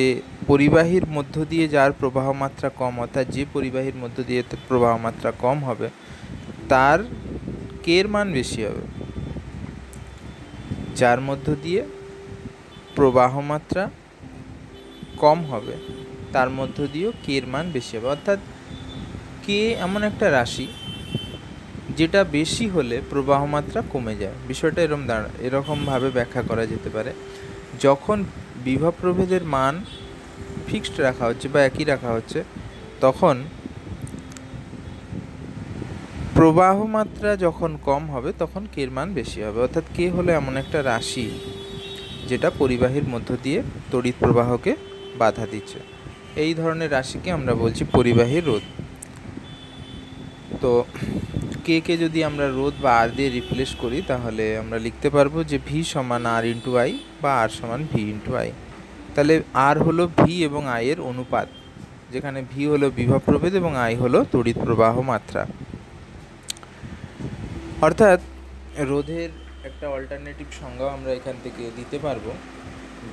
পরিবাহীর মধ্য দিয়ে যার প্রবাহ মাত্রা কম, অর্থাৎ যে পরিবাহীর মধ্য দিয়ে প্রবাহ মাত্রা কম হবে, তার কের মান বেশি হবে? যার মধ্য দিয়ে প্রবাহ মাত্রা কম হবে, তার মধ্য দিয়েও কের মান বেশি হবে। অর্থাৎ কে এমন একটা রাশি যেটা বেশি হলে প্রবাহ মাত্রা কমে যায়। বিষয়টা এরকম দাঁড়া, এরকমভাবে ব্যাখ্যা করা যেতে পারে। যখন বিভব প্রভেদের মান ফিক্সড রাখা হচ্ছে বা একই রাখা হচ্ছে, তখন প্রবাহ মাত্রা যখন কম হবে, তখন কের মান বেশি হবে। অর্থাৎ কে হলো এমন একটা রাশি যেটা পরিবাহীর মধ্য দিয়ে তড়িৎ প্রবাহকে বাধা দিচ্ছে। এই ধরনের রাশিকে আমরা বলছি পরিবাহী রোধ। তো কে কে যদি আমরা রোধ বা আর দিয়ে রিপ্লেস করি, তাহলে আমরা লিখতে পারব যে ভি সমান আর ইন্টু আই বা আর সমান ভি ইন্টু আই তাহলে আর হলো ভি এবং আই এর অনুপাত, যেখানে ভি হলো বিভব প্রভেদ এবং আই হলো তড়িৎ প্রবাহ মাত্রা। অর্থাৎ রোধের একটা অল্টারনেটিভ সংজ্ঞা আমরা এখান থেকে দিতে পারব,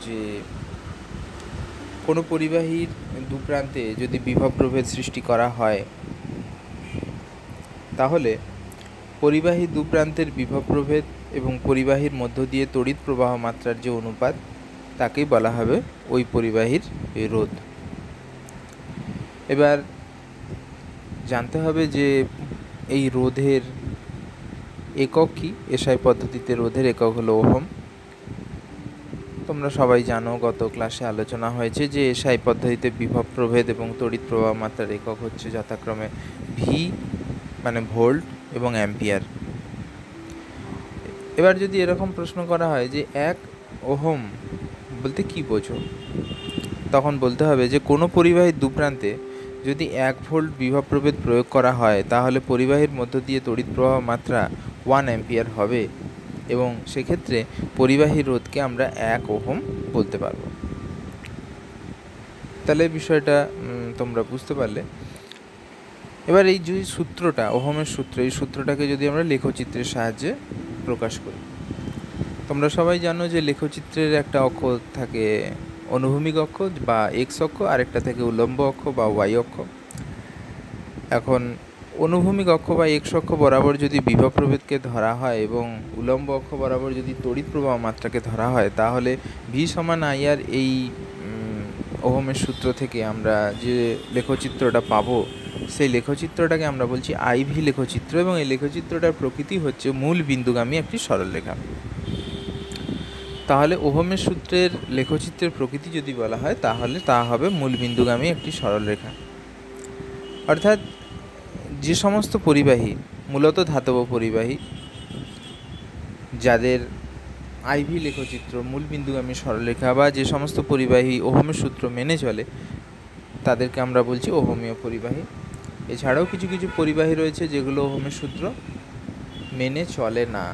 যে কোনো পরিবাহীর দু প্রান্তে যদি বিভব প্রভেদ সৃষ্টি করা হয়, তাহলে পরিবাহী দু প্রান্তের বিভব প্রভেদ এবং পরিবাহীর মধ্য দিয়ে তড়িৎ প্রবাহ মাত্রার যে অনুপাত তাকেই বলা হবে ওই পরিবাহীর রোধ। এবার জানতে হবে যে এই রোধের একক কি? এসআই পদ্ধতিতে রোধের একক হলো ওহম। তোমরা সবাই জানো, গত ক্লাসে আলোচনা হয়েছে যে এসআই পদ্ধতিতে বিভব প্রভেদ এবং তড়িৎ প্রবাহ মাত্রার একক হচ্ছে যথাক্রমে ভি মানে ভোল্ট এবং অ্যাম্পিয়ার। এবার যদি এরকম প্রশ্ন করা হয় যে এক ওহম বলতে কি বোঝো? তখন বলতে হবে যে, কোনো পরিবাহীর দুপ্রান্তে যদি এক ভোল্ট বিভব প্রভেদ প্রয়োগ করা হয়, তাহলে পরিবাহীর মধ্য দিয়ে তড়িৎ প্রবাহ মাত্রা ওয়ান অ্যাম্পিয়ার হবে এবং সেক্ষেত্রে পরিবাহী রোধকে আমরা এক ওহম বলতে পারব। তাহলে বিষয়টা তোমরা বুঝতে পারলে। এবার এই যে সূত্রটা, ওহমের সূত্র, এই সূত্রটাকে যদি আমরা লেখচিত্রের সাহায্যে প্রকাশ করি। তোমরা সবাই জানো যে লেখচিত্রের একটা অক্ষ থাকে অনুভূমিক অক্ষ বা এক্স অক্ষ, আরেকটা থাকে উলম্ব অক্ষ বা ওয়াই অক্ষ। এখন অনুভূমিক অক্ষ বা এক্স অক্ষ বরাবর যদি বিভব প্রভেদকে ধরা হয় এবং উলম্ব অক্ষ বরাবর যদি তড়িৎ প্রবাহ মাত্রাকে ধরা হয়, তাহলে ভি সমান আইআর এই ওহমের সূত্র থেকে আমরা যে লেখচিত্রটা পাবো, সেই লেখচিত্রটাকে আমরা বলছি আইভি লেখচিত্র এবং এই লেখচিত্রটার প্রকৃতি হচ্ছে মূল বিন্দুগামী একটি সরলরেখা। তাহলে ওহমের সূত্রের লেখচিত্রের প্রকৃতি যদি বলা হয়, তাহলে তা হবে মূল বিন্দুগামী একটি সরলরেখা অর্থাৎ যে সমস্ত পরিবাহী, মূলত ধাতব পরিবাহী, যাদের আইভি লেখচিত্র মূল বিন্দুগামী সরলরেখা বা যে সমস্ত পরিবাহী ওহমের সূত্র মেনে চলে, তাদেরকে আমরা বলছি ওহমীয় পরিবাহী। এছাড়াও কিছু কিছু পরিবাহী রয়েছে যেগুলো ওহমের সূত্র মেনে চলে না।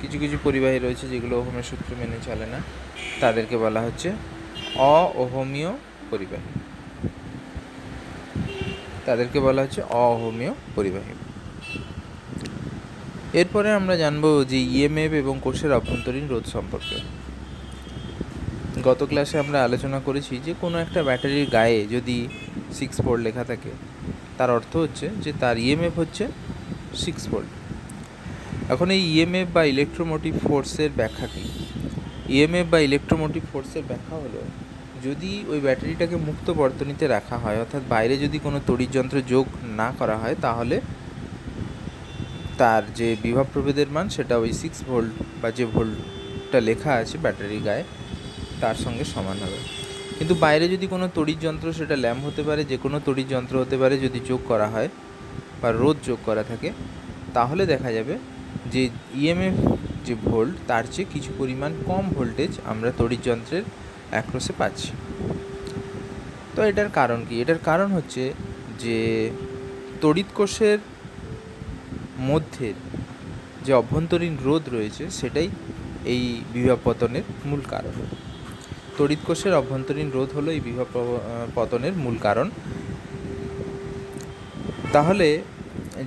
কিছু কিছু পরিবাহী রয়েছে যেগুলো ওহমের সূত্র মেনে চলে না। তাদেরকে বলা হচ্ছে অওহমীয় পরিবাহী। তাদেরকে বলা হচ্ছে অহমীয় পরিবাহী। এরপরে আমরা জানব যে ইএমএফ এবং কোষের অভ্যন্তরীণ রোধ সম্পর্কে। গত ক্লাসে আমরা আলোচনা করেছি যে কোনো একটা ব্যাটারির গায়ে যদি সিক্স ভোল্ট লেখা থাকে, তার অর্থ হচ্ছে যে তার ইএমএফ হচ্ছে সিক্স ভোল্ট এখন এই ইএমএফ বা ইলেকট্রোমোটিভ ফোর্সের ব্যাখ্যা কী? ইএমএফ বা ইলেকট্রোমোটিভ ফোর্সের ব্যাখ্যা হলো, যদি ওই ব্যাটারিটাকে মুক্ত বর্তনীতে রাখা হয়, অর্থাৎ বাইরে যদি কোনো তড়িৎযন্ত্র যোগ না করা হয়, তাহলে তার যে বিভব প্রভেদের মান, সেটা ওই সিক্স ভোল্ট বা যে ভোল্টটা লেখা আছে ব্যাটারির গায়ে, তার সঙ্গে সমান হবে। কিন্তু বাইরে যদি কোনো তড়িৎযন্ত্র সেটা ল্যাম্প হতে পারে, যে কোনো তড়িৎযন্ত্র হতে পারে, যদি যোগ করা হয় বা রোদ যোগ করা থাকে, তাহলে দেখা যাবে যে ইএমএফ যে ভোল্ট তার চেয়ে কিছু পরিমাণ কম ভোল্টেজ আমরা তড়িৎযন্ত্রের অ্যাক্রসে পাচ্ছি। তো এটার কারণ কি? এটার কারণ হচ্ছে যে তড়িৎ কোষের মধ্যে যে অভ্যন্তরীণ রোধ রয়েছে, সেটাই এই বিভব পতনের মূল কারণ। তড়িৎ কোষের অভ্যন্তরীণ রোধ হলো এই বিভব পতনের মূল কারণ। তাহলে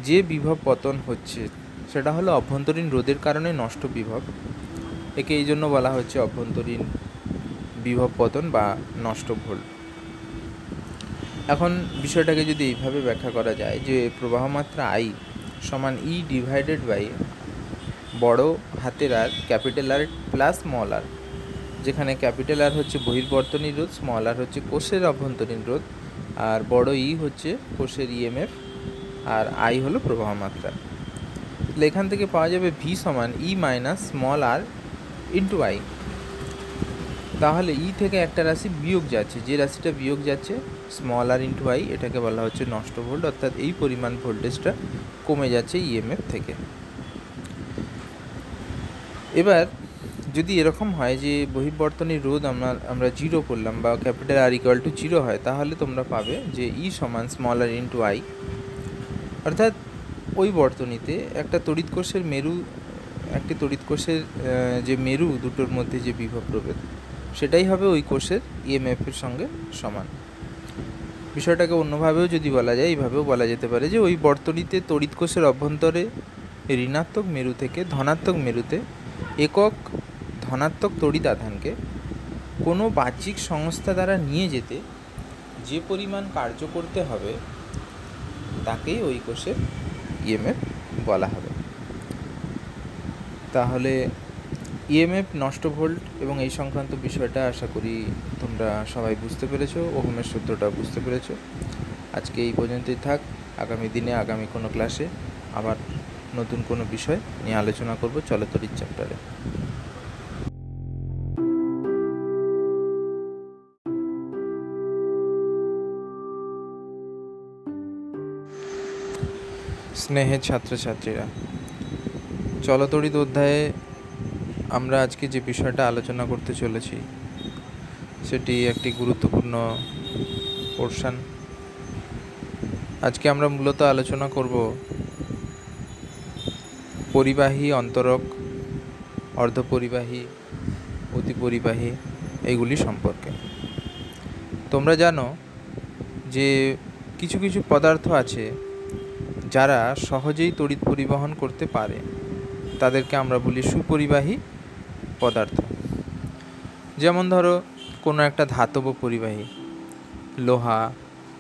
যে বিভব পতন হচ্ছে সেটা হলো অভ্যন্তরীণ রোধের কারণে নষ্ট বিভব। একে এই জন্য বলা হচ্ছে অভ্যন্তরীণ বিভব পতন বা নষ্ট ভোল্ট এখন বিষয়টাকে যদি এইভাবে ব্যাখ্যা করা যায় যে প্রবাহ মাত্রা আই সমান ই ডিভাইডেড বাই বড় হাতের R capital R plus small R যেখানে ক্যাপিটাল আর হচ্ছে বহির্বর্তনী রোধ স্মল আর হচ্ছে কোষের অভ্যন্তরীণ রোধ, আর বড় ই হচ্ছে কোষের ইএমএফ আর আই হলো প্রবাহ মাত্রা তাহলে এখান থেকে পাওয়া যাবে ভি সমান E minus small R into I তাহলে ই থেকে একটা রাশি বিয়োগ যাচ্ছে, যে রাশিটা বিয়োগ যাচ্ছে স্মল আর ইন্টু আই এটাকে বলা হচ্ছে নষ্ট ভোল্ট, অর্থাৎ এই পরিমাণ ভোল্টেজটা কমে যাচ্ছে ইএমএফ থেকে। এবার, যদি এরকম হয় যে বহির্বর্তনী রোধ আমরা আমরা জিরো করলাম বা capital R equal to zero হয়, তাহলে তোমরা পাবে যে ই সমান স্মল আর ইন্টু আই অর্থাৎ ওই বর্তনীতে একটা তড়িৎ কোষের মেরু, একটি তড়িৎ কোষের যে মেরু, দুটোর মধ্যে যে বিভব প্রভেদ, সেটাই হবে ওই কোষের ইএমএফের সঙ্গে সমান। বিষয়টাকে অন্যভাবেও যদি বলা যায়, এইভাবেও বলা যেতে পারে যে ওই বর্তনীতে তড়িৎ কোষের অভ্যন্তরে ঋণাত্মক মেরু থেকে ধনাত্মক মেরুতে একক ধনাত্মক তড়িৎ আধানকে কোনো বাহ্যিক সংস্থা দ্বারা নিয়ে যেতে যে পরিমাণ কার্য করতে হবে, তাকেই ওই কোষের ইএমএফ বলা হবে। তাহলে ইএমএফ নষ্ট ভোল্ট এবং এই সংক্রান্ত বিষয়টা আশা করি তোমরা সবাই বুঝতে পেরেছ, ওহমের সূত্রটা বুঝতে পেরেছ। আজকে এই পর্যন্তই থাক, আগামী দিনে, আগামী কোনো ক্লাসে আবার নতুন কোনো বিষয় নিয়ে আলোচনা করব চলতরির চ্যাপ্টারে স্নেহের ছাত্রছাত্রীরা। চলতরিত অধ্যায়ে আমরা আজকে যে বিষয়টা আলোচনা করতে চলেছি, সেটি একটি গুরুত্বপূর্ণ পোর্শন আজকে আমরা মূলত আলোচনা করব পরিবাহী, অন্তরক, অর্ধপরিবাহী, অতিপরিবাহী এইগুলি সম্পর্কে। তোমরা জানো যে কিছু কিছু পদার্থ আছে যারা সহজেই তড়িৎ পরিবহন করতে পারে, তাদেরকে আমরা বলি সুপরিবাহী পদার্থ। যেমন ধরো, কোনো একটা ধাতব পরিবাহী, লোহা,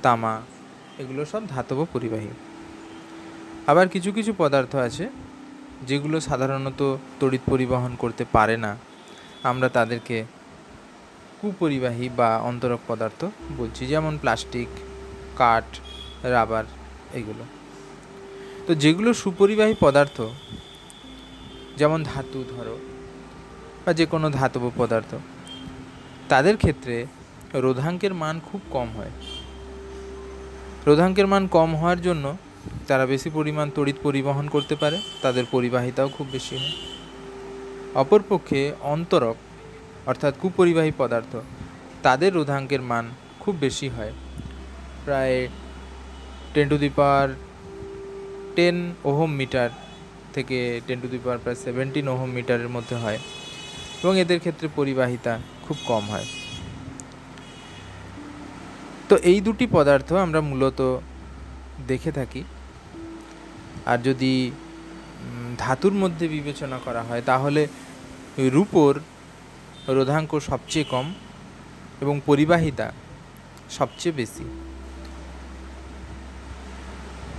তামা, এগুলো সব ধাতব পরিবাহী। আবার কিছু কিছু পদার্থ আছে, যেগুলো সাধারণত তড়িৎ পরিবহন করতে পারে না, আমরা তাদেরকে কুপরিবাহী বা অন্তরক পদার্থ বলছি, যেমন প্লাস্টিক, কাঠ, রাবার, এগুলো। তো যেগুলো সুপরিবাহী পদার্থ, যেমন ধাতু ধরো বা যে কোনো ধাতব পদার্থ, তাদের ক্ষেত্রে রোধাঙ্কের মান খুব কম হয়। রোধাঙ্কের মান কম হওয়ার জন্য তারা বেশি পরিমাণ তড়িৎ পরিবহন করতে পারে, তাদের পরিবাহিতাও খুব বেশি হয়। অপরপক্ষে অন্তরক, অর্থাৎ কুপরিবাহী পদার্থ, তাদের রোধাঙ্কের মান খুব বেশি হয়। প্রায় ten to the power ten ohm metre থেকে টেন টু দি পাওয়ার প্রায় সেভেন্টিন ওহম মিটারের মধ্যে হয় এবং এদের ক্ষেত্রে পরিবাহিতা খুব কম হয়। তো এই দুটি পদার্থ আমরা মূলত দেখে থাকি। আর যদি ধাতুর মধ্যে বিবেচনা করা হয়, তাহলে রূপোর রোধাঙ্ক সবচেয়ে কম এবং পরিবাহিতা সবচেয়ে বেশি।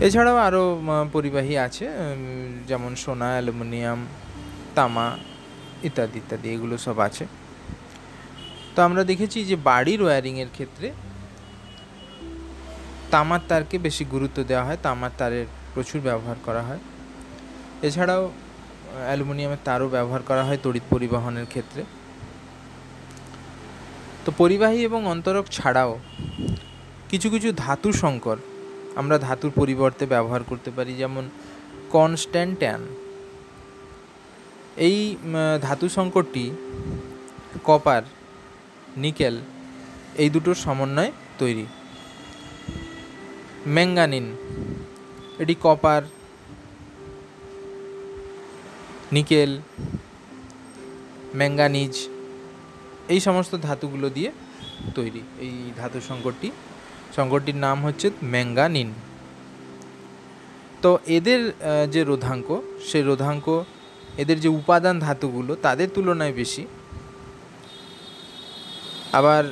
এছাড়াও আরও পরিবাহী আছে যেমন সোনা, অ্যালুমিনিয়াম, তামা ইত্যাদি ইত্যাদি, এগুলো সব আছে। তো আমরা দেখেছি যে বাড়ির ওয়্যারিংয়ের ক্ষেত্রে তামার তারকে বেশি গুরুত্ব দেওয়া হয়, তামার তারের প্রচুর ব্যবহার করা হয়। এছাড়াও, অ্যালুমিনিয়ামের তারও ব্যবহার করা হয় তড়িৎ পরিবহনের ক্ষেত্রে। তো পরিবাহী এবং অন্তরক ছাড়াও কিছু কিছু ধাতু সংকর আমরা ধাতুর পরিবর্তে ব্যবহার করতে পারি, যেমন কনস্ট্যান্ট্যান। এই ধাতু সংকটটি কপার, নিকেল এই দুটোর সমন্বয়ে তৈরি। ম্যাঙ্গানিন, এটি কপার, নিকেল, ম্যাঙ্গানিজ এই সমস্ত ধাতুগুলো দিয়ে তৈরি এই ধাতু সংকটটি। সংকটটির নাম হচ্ছে ম্যাঙ্গানিন। তো এদের যে রোধাঙ্ক, সেই রোধাঙ্ক, এদের যে উপাদান ধাতুগুলো, তাদের তুলনায় বেশি। আবার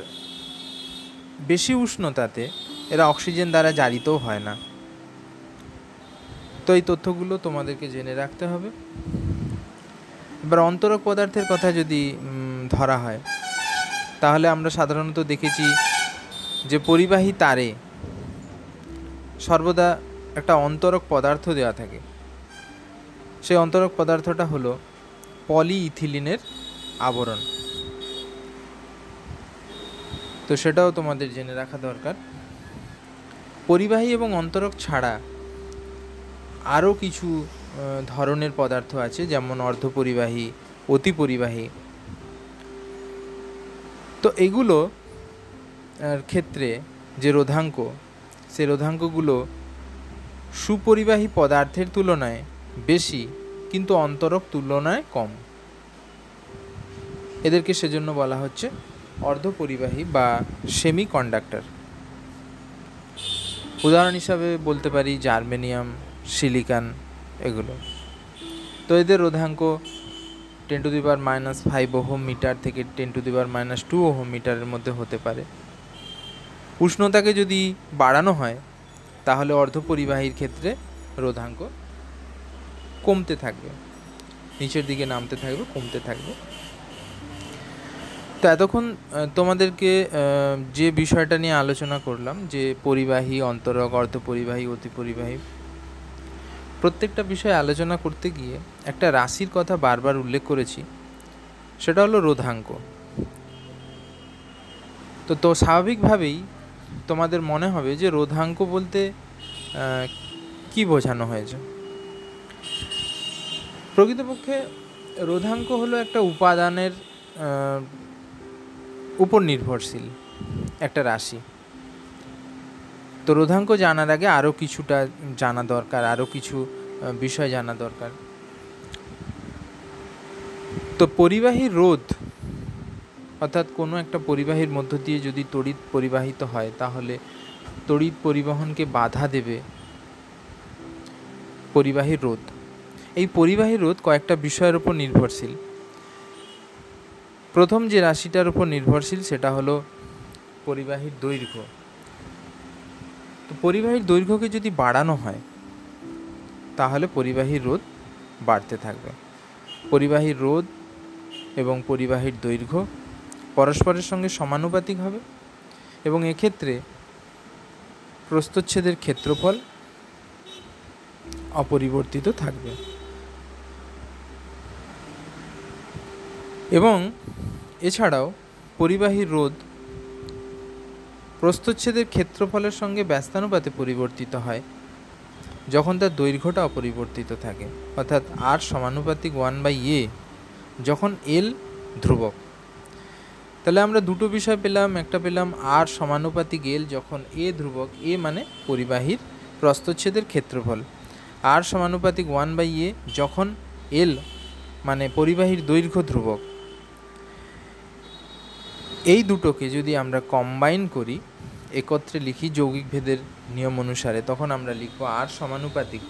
বেশি উষ্ণতাতে এরা অক্সিজেন দ্বারা জারিতও হয় না। তো এই তথ্যগুলো তোমাদেরকে জেনে রাখতে হবে। এবার অন্তরক পদার্থের কথা যদি ধরা হয়, তাহলে আমরা সাধারণত দেখেছি যে পরিবাহী তারে সর্বদা একটা অন্তরক পদার্থ দেওয়া থাকে। সেই অন্তরক পদার্থটা হলো পলিইথিলিনের আবরণ। তো সেটাও তোমাদের জেনে রাখা দরকার। পরিবাহী এবং অন্তরক ছাড়া আরও কিছু ধরনের পদার্থ আছে, যেমন অর্ধপরিবাহী, অতিপরিবাহী। তো এগুলো ক্ষেত্রে যে রোধাঙ্ক সে রোধাঙ্কগুলো সুপরিবাহী পদার্থের তুলনায় বেশি, কিন্তু অন্তরক তুলনায় কম। এদেরকে সেজন্য বলা হচ্ছে অর্ধপরিবাহী বা সেমি কন্ডাক্টর উদাহরণ হিসাবে বলতে পারি জার্মেনিয়াম, সিলিকান, এগুলো। তো এদের রোধাঙ্ক ten to the minus five ohm metre থেকে ten to the minus two ohm মিটারের মধ্যে হতে পারে। উষ্ণতাকে যদি বাড়ানো হয়, তাহলে অর্ধপরিবাহীর ক্ষেত্রে রোধাঙ্ক কমতে থাকবে। নিচের দিকে নামতে থাকবে, কমতে থাকবে। তো এতক্ষণ তোমাদেরকে যে বিষয়টা নিয়ে আলোচনা করলাম, যে পরিবাহী, অন্তরক, অর্ধপরিবাহী, অতিপরিবাহী, প্রত্যেকটা বিষয়ে আলোচনা করতে গিয়ে একটা রাশির কথা বারবার উল্লেখ করেছি, সেটা হলো রোধাঙ্ক। তো তো স্বাভাবিকভাবেই তোমাদের মনে হবে যে রোধাঙ্ক বলতে কি বোঝানো হয়েছে? প্রকৃতপক্ষে রোধাঙ্ক হলো একটা উপাদানের উপর নির্ভরশীল একটা রাশি। তো রোধাঙ্ক জানার আগে আরও কিছুটা জানা দরকার আরও কিছু বিষয় জানা দরকার। তো পরিবাহী রোধ অর্থাৎ কোনো একটা পরিবাহীর মধ্য দিয়ে যদি তড়িৎ পরিবাহিত হয়, তাহলে তড়িৎ পরিবহনকে বাধা দেবে পরিবাহী রোধ। এই পরিবাহী রোধ কয়েকটা বিষয়ের উপর নির্ভরশীল। প্রথম যে রাশিটার উপর নির্ভরশীল, সেটা হলো পরিবাহীর দৈর্ঘ্য। তো পরিবাহীর দৈর্ঘ্যকে যদি বাড়ানো হয়, তাহলে পরিবাহীর রোধ বাড়তে থাকবে। পরিবাহীর রোধ এবং পরিবাহীর দৈর্ঘ্য পরস্পরের সঙ্গে সমানুপাতিক হবে এবং এক্ষেত্রে প্রস্তচ্ছেদের ক্ষেত্রফল অপরিবর্তিত থাকবে। এবং এছাড়াও পরিবাহীর রোধ প্রস্তচ্ছেদের ক্ষেত্রফলের সঙ্গে ব্যস্তানুপাতে পরিবর্তিত হয় যখন তার দৈর্ঘ্যটা অপরিবর্তিত থাকে। অর্থাৎ আর সমানুপাতিক ওয়ান বাই এ যখন এল ধ্রুবক। তাহলে আমরা দুটো বিষয় পেলাম, একটা পেলাম আর সমানুপাতিক এল যখন এ ধ্রুবক এ মানে পরিবাহীর প্রস্তচ্ছেদের ক্ষেত্রফল। আর সমানুপাতিক ওয়ান বাই এ যখন এল মানে পরিবাহীর দৈর্ঘ্য ধ্রুবক। এই দুটোকে যদি আমরা কম্বাইন করি, একত্রে লিখি যৌগিক ভেদের নিয়ম অনুসারে, তখন আমরা লিখব আর সমানুপাতিক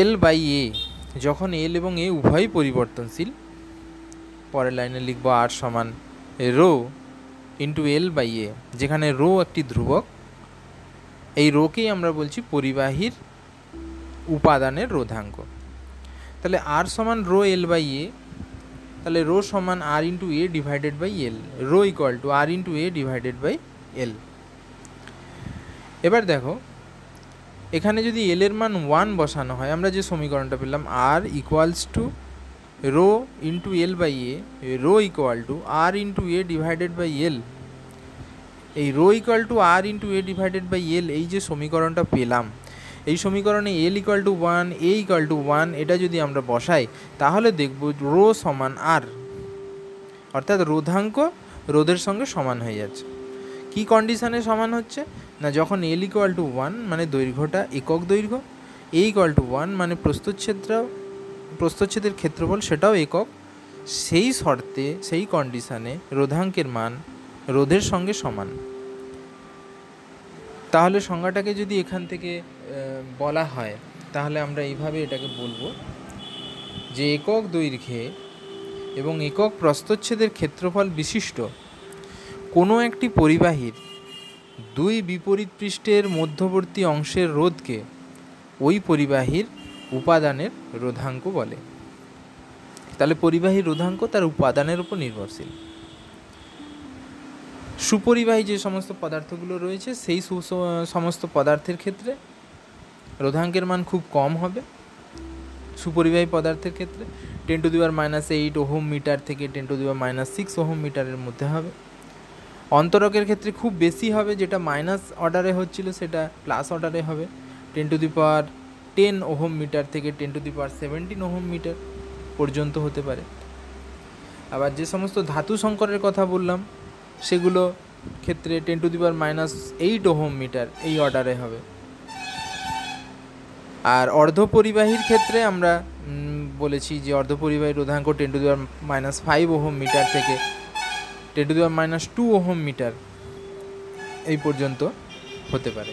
এল বাই এ যখন এল এবং এ উভয়ই পরিবর্তনশীল পরের লাইনে লিখব আর সমান rho into L by A যেখানে রো একটি ধ্রুবক। এই রোকেই আমরা বলছি পরিবাহীর উপাদানের রোধাঙ্ক। তাহলে আর সমান রো এল বাই এ তাহলে রো সমান R into A divided by L rho equal to R into A divided by L এবার দেখো, এখানে যদি এল এর মান ওয়ান বসানো হয়, আমরা যে সমীকরণটা পেলাম R equals to rho into L by A, rho equal to R into A divided by L. এই rho equal to R into A divided by L, এই যে সমীকরণটা পেলাম, এই সমীকরণে L equal to one, A equal to one, এটা যদি আমরা বসাই, তাহলে দেখব রো সমান আর। অর্থাৎ রোধাঙ্ক রোধের সঙ্গে সমান হয়ে যাচ্ছে। কি কন্ডিশনে সমান হচ্ছে? না, যখন এল ইকুয়াল টু ওয়ান মানে দৈর্ঘ্যটা একক দৈর্ঘ্য, এ ইকুয়াল টু ওয়ান মানে প্রস্তুচ্ছেদটাও প্রস্তুচ্ছেদের ক্ষেত্রফল সেটাও একক। সেই শর্তে, সেই কন্ডিশনে রোধাঙ্কের মান রোধের সঙ্গে সমান। তাহলে সংজ্ঞাটাকে যদি এখান থেকে বলা হয়, তাহলে আমরা এইভাবে এটাকে বলব যে একক দৈর্ঘ্যে এবং একক প্রস্তচ্ছেদের ক্ষেত্রফল বিশিষ্ট কোনো একটি পরিবাহীর দুই বিপরীত পৃষ্ঠের মধ্যবর্তী অংশের রোধকে ওই পরিবাহীর উপাদানের রোধাঙ্ক বলে। তাহলে পরিবাহী রোধাঙ্ক তার উপাদানের উপর নির্ভরশীল। সুপরিবাহী যে সমস্ত পদার্থগুলো রয়েছে, সেই সমস্ত পদার্থের ক্ষেত্রে রোধাঙ্কের মান খুব কম হবে। সুপরিবাহী পদার্থের ক্ষেত্রে ten to the power minus eight ohm metre থেকে ten to the power minus six ohm মিটারের মধ্যে হবে। অন্তরকের ক্ষেত্রে খুব বেশি হবে, যেটা মাইনাস অর্ডারে হচ্ছিল, সেটা প্লাস অর্ডারে হবে। Ten to the power ten ohm metre থেকে ten to the power seventeen ohm metre পর্যন্ত হতে পারে। আবার যে সমস্ত ধাতু সংকরের কথা বললাম, সেগুলো ক্ষেত্রে ten to the power minus eight ohm metre এই অর্ডারে হবে। আর অর্ধপরিবাহীর ক্ষেত্রে আমরা বলেছি যে অর্ধপরিবাহী রোধাঙ্ক ten to the power minus five ohm metre থেকে ten to the power minus two ohm metre এই পর্যন্ত হতে পারে।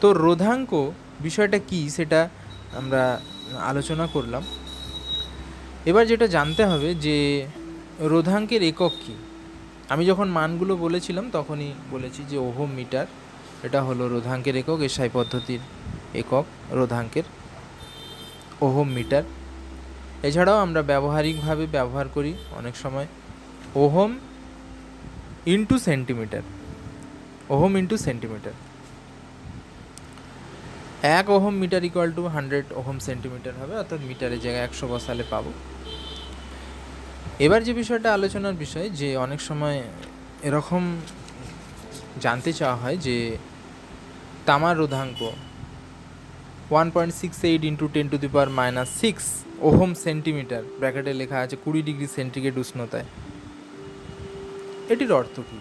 তো রোধাঙ্ক বিষয়টা কি সেটা আমরা আলোচনা করলাম। এবার যেটা জানতে হবে যে রোধাঙ্কের একক কী? আমি যখন মানগুলো বলেছিলাম তখনই বলেছি যে ওহম মিটার, এটা হলো রোধাঙ্কের একক, এসআই পদ্ধতির একক রোধাঙ্কের ওহম মিটার। এছাড়াও আমরা ব্যবহারিকভাবে ব্যবহার করি অনেক সময় ohm into centimetre, ohm into centimetre. এক ohm metre equal to hundred ohm centimetre হবে, অর্থাৎ মিটারের জায়গায় একশো বসালে পাবো। এবার যে বিষয়টা আলোচনার বিষয়, যে অনেক সময় এরকম জানতে চাওয়া হয় যে তামার রোধাঙ্ক one point six eight into ten to the power minus six ohm centimetre ব্র্যাকেটে লেখা আছে কুড়ি ডিগ্রি সেন্টিগ্রেড উষ্ণতায়। এটির অর্থ কী?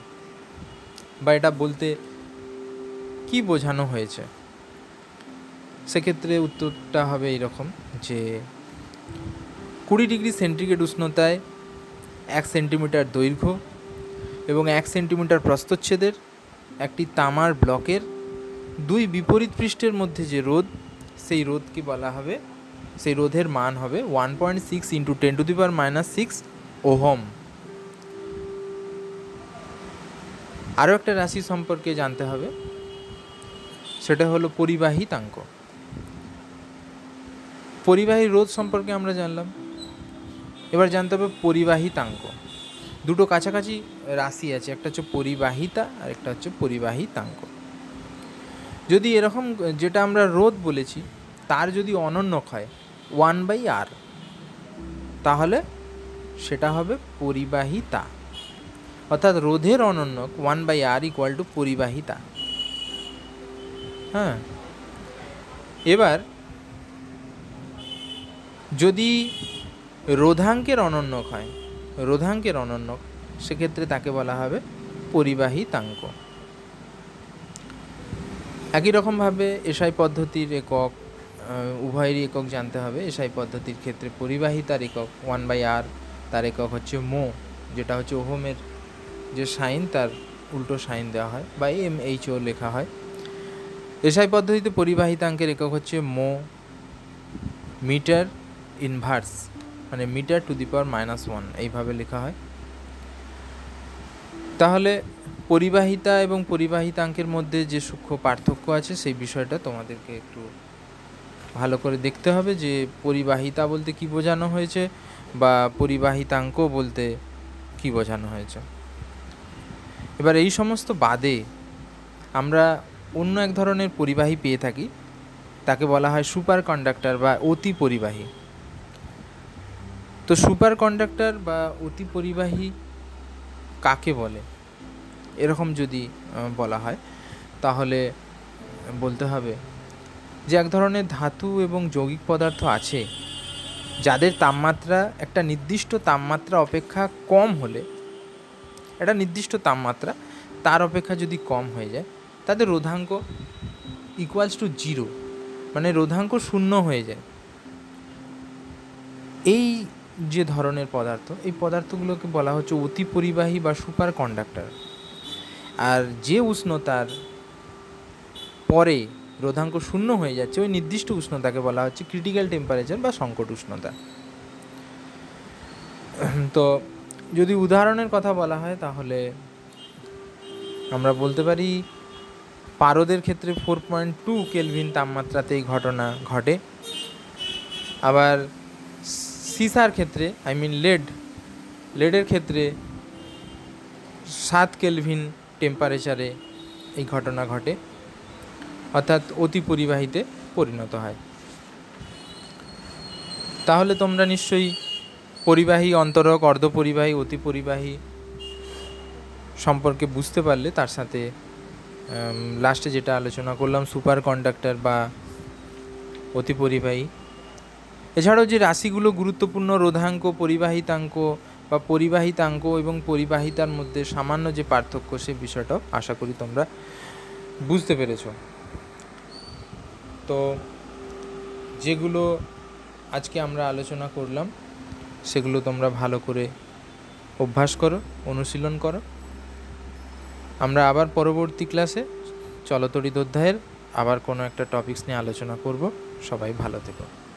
বা এটা বলতে কি বোঝানো হয়েছে? সেক্ষেত্রে উত্তরটা হবে এরকম যে কুড়ি ডিগ্রি সেন্টিগ্রেড উষ্ণতায় এক সেন্টিমিটার দৈর্ঘ্য এবং এক সেন্টিমিটার প্রস্তচ্ছেদের একটি তামার ব্লকের দুই বিপরীত পৃষ্ঠের মধ্যে যে রোদ, সেই রোদকে বলা হবে, সেই রোধের মান হবে one point six into ten to the power minus six ohm. আরও একটা রাশি সম্পর্কে জানতে হবে, সেটা হলো পরিবাহিতাঙ্ক। পরিবাহী রোধ সম্পর্কে আমরা জানলাম। এবার জানতে হবে পরিবাহিতাঙ্ক। দুটো কাছাকাছি রাশি আছে, একটা হচ্ছে পরিবাহিতা আর একটা হচ্ছে পরিবাহিতাঙ্ক। যদি এরকম, যেটা আমরা রোধ বলেছি, তার যদি অনন্যক হয় ওয়ান বাই আর তাহলে সেটা হবে পরিবাহিতা। অর্থাৎ রোধের অনন্যক one by R equal to পরিবাহিতা। হ্যাঁ? এবার যদি রোধাঙ্কের অনন্যক হয়, রোধাঙ্কের অনন্যক, সেক্ষেত্রে তাকে বলা হবে পরিবাহিতাঙ্ক। একই রকমভাবে এসআই পদ্ধতির একক উভয়েরই একক জানতে হবে। এসআই পদ্ধতির ক্ষেত্রে পরিবাহিতার একক ওয়ান বাই আর তার একক হচ্ছে মো, যেটা হচ্ছে ওহমের যে সাইন, তার উল্টো সাইন দেওয়া হয় বা এম এইচ ও লেখা হয়। এসআই পদ্ধতিতে পরিবাহিতাঙ্কের একক হচ্ছে মো, মিটার ইনভার্স মানে metre to the power minus one এইভাবে লেখা হয়। তাহলে পরিবাহিতা এবং পরিবাহিতাঙ্কের মধ্যে যে সূক্ষ্ম পার্থক্য আছে, সেই বিষয়টা তোমাদেরকে একটু ভালো করে দেখতে হবে যে পরিবাহিতা বলতে কি বোঝানো হয়েছে বা পরিবাহিতাঙ্ক বলতে কি বোঝানো হয়েছে। এবার এই সমস্ত বাদে আমরা অন্য এক ধরনের পরিবাহী পেয়ে থাকি, তাকে বলা হয় সুপার কন্ডাক্টর বা অতি পরিবাহী তো সুপার কন্ডাক্টর বা অতি পরিবাহী কাকে বলে? এরকম যদি বলা হয়, তাহলে বলতে হবে যে এক ধরনের ধাতু এবং যৌগিক পদার্থ আছে, যাদের তাপমাত্রা, একটা নির্দিষ্ট তাপমাত্রা অপেক্ষা কম হলে, একটা নির্দিষ্ট তাপমাত্রা, তার অপেক্ষা যদি কম হয়ে যায়, তাদের রোধাঙ্ক ইকুয়ালস টু জিরো মানে রোধাঙ্ক শূন্য হয়ে যায়। এই যে ধরনের পদার্থ, এই পদার্থগুলোকে বলা হচ্ছে অতি পরিবাহী বা সুপার কন্ডাক্টর আর যে উষ্ণতার পরে রোধাঙ্ক শূন্য হয়ে যাচ্ছে, ওই নির্দিষ্ট উষ্ণতাকে বলা হচ্ছে ক্রিটিক্যাল টেম্পারেচার বা সংকট উষ্ণতা। তো যদি উদাহরণের কথা বলা হয়, তাহলে আমরা বলতে পারি পারদের ক্ষেত্রে ফোর পয়েন্ট টু কেলভিন তাপমাত্রাতে এই ঘটনা ঘটে। আবার সিসার ক্ষেত্রে আই মিন লেড লেডের ক্ষেত্রে সাত কেলভিন টেম্পারেচারে এই ঘটনা ঘটে, অর্থাৎ অতি পরিবাহিতে পরিণত হয়। তাহলে তোমরা নিশ্চয়ই পরিবাহী, অন্তরক, অর্ধপরিবাহী, অতি পরিবাহী সম্পর্কে বুঝতে পারলে তার সাথে লাস্টে যেটা আলোচনা করলাম সুপার কন্ডাক্টর বা অতি পরিবাহী এছাড়াও যে রাশিগুলো গুরুত্বপূর্ণ, রোধাঙ্ক, পরিবাহিতাঙ্ক বা পরিবাহিতাঙ্ক এবং পরিবাহিতার মধ্যে সামান্য যে পার্থক্য সে বিষয়টাও আশা করি তোমরা বুঝতে পেরেছ। তো যেগুলো আজকে আমরা আলোচনা করলাম, সেগুলো তোমরা ভালো করে অভ্যাস করো, অনুশীলন করো। আমরা আবার পরবর্তী ক্লাসে চলতরিত অধ্যায়ের আবার কোনো একটা টপিকস নিয়ে আলোচনা করব। সবাই ভালো থেকো।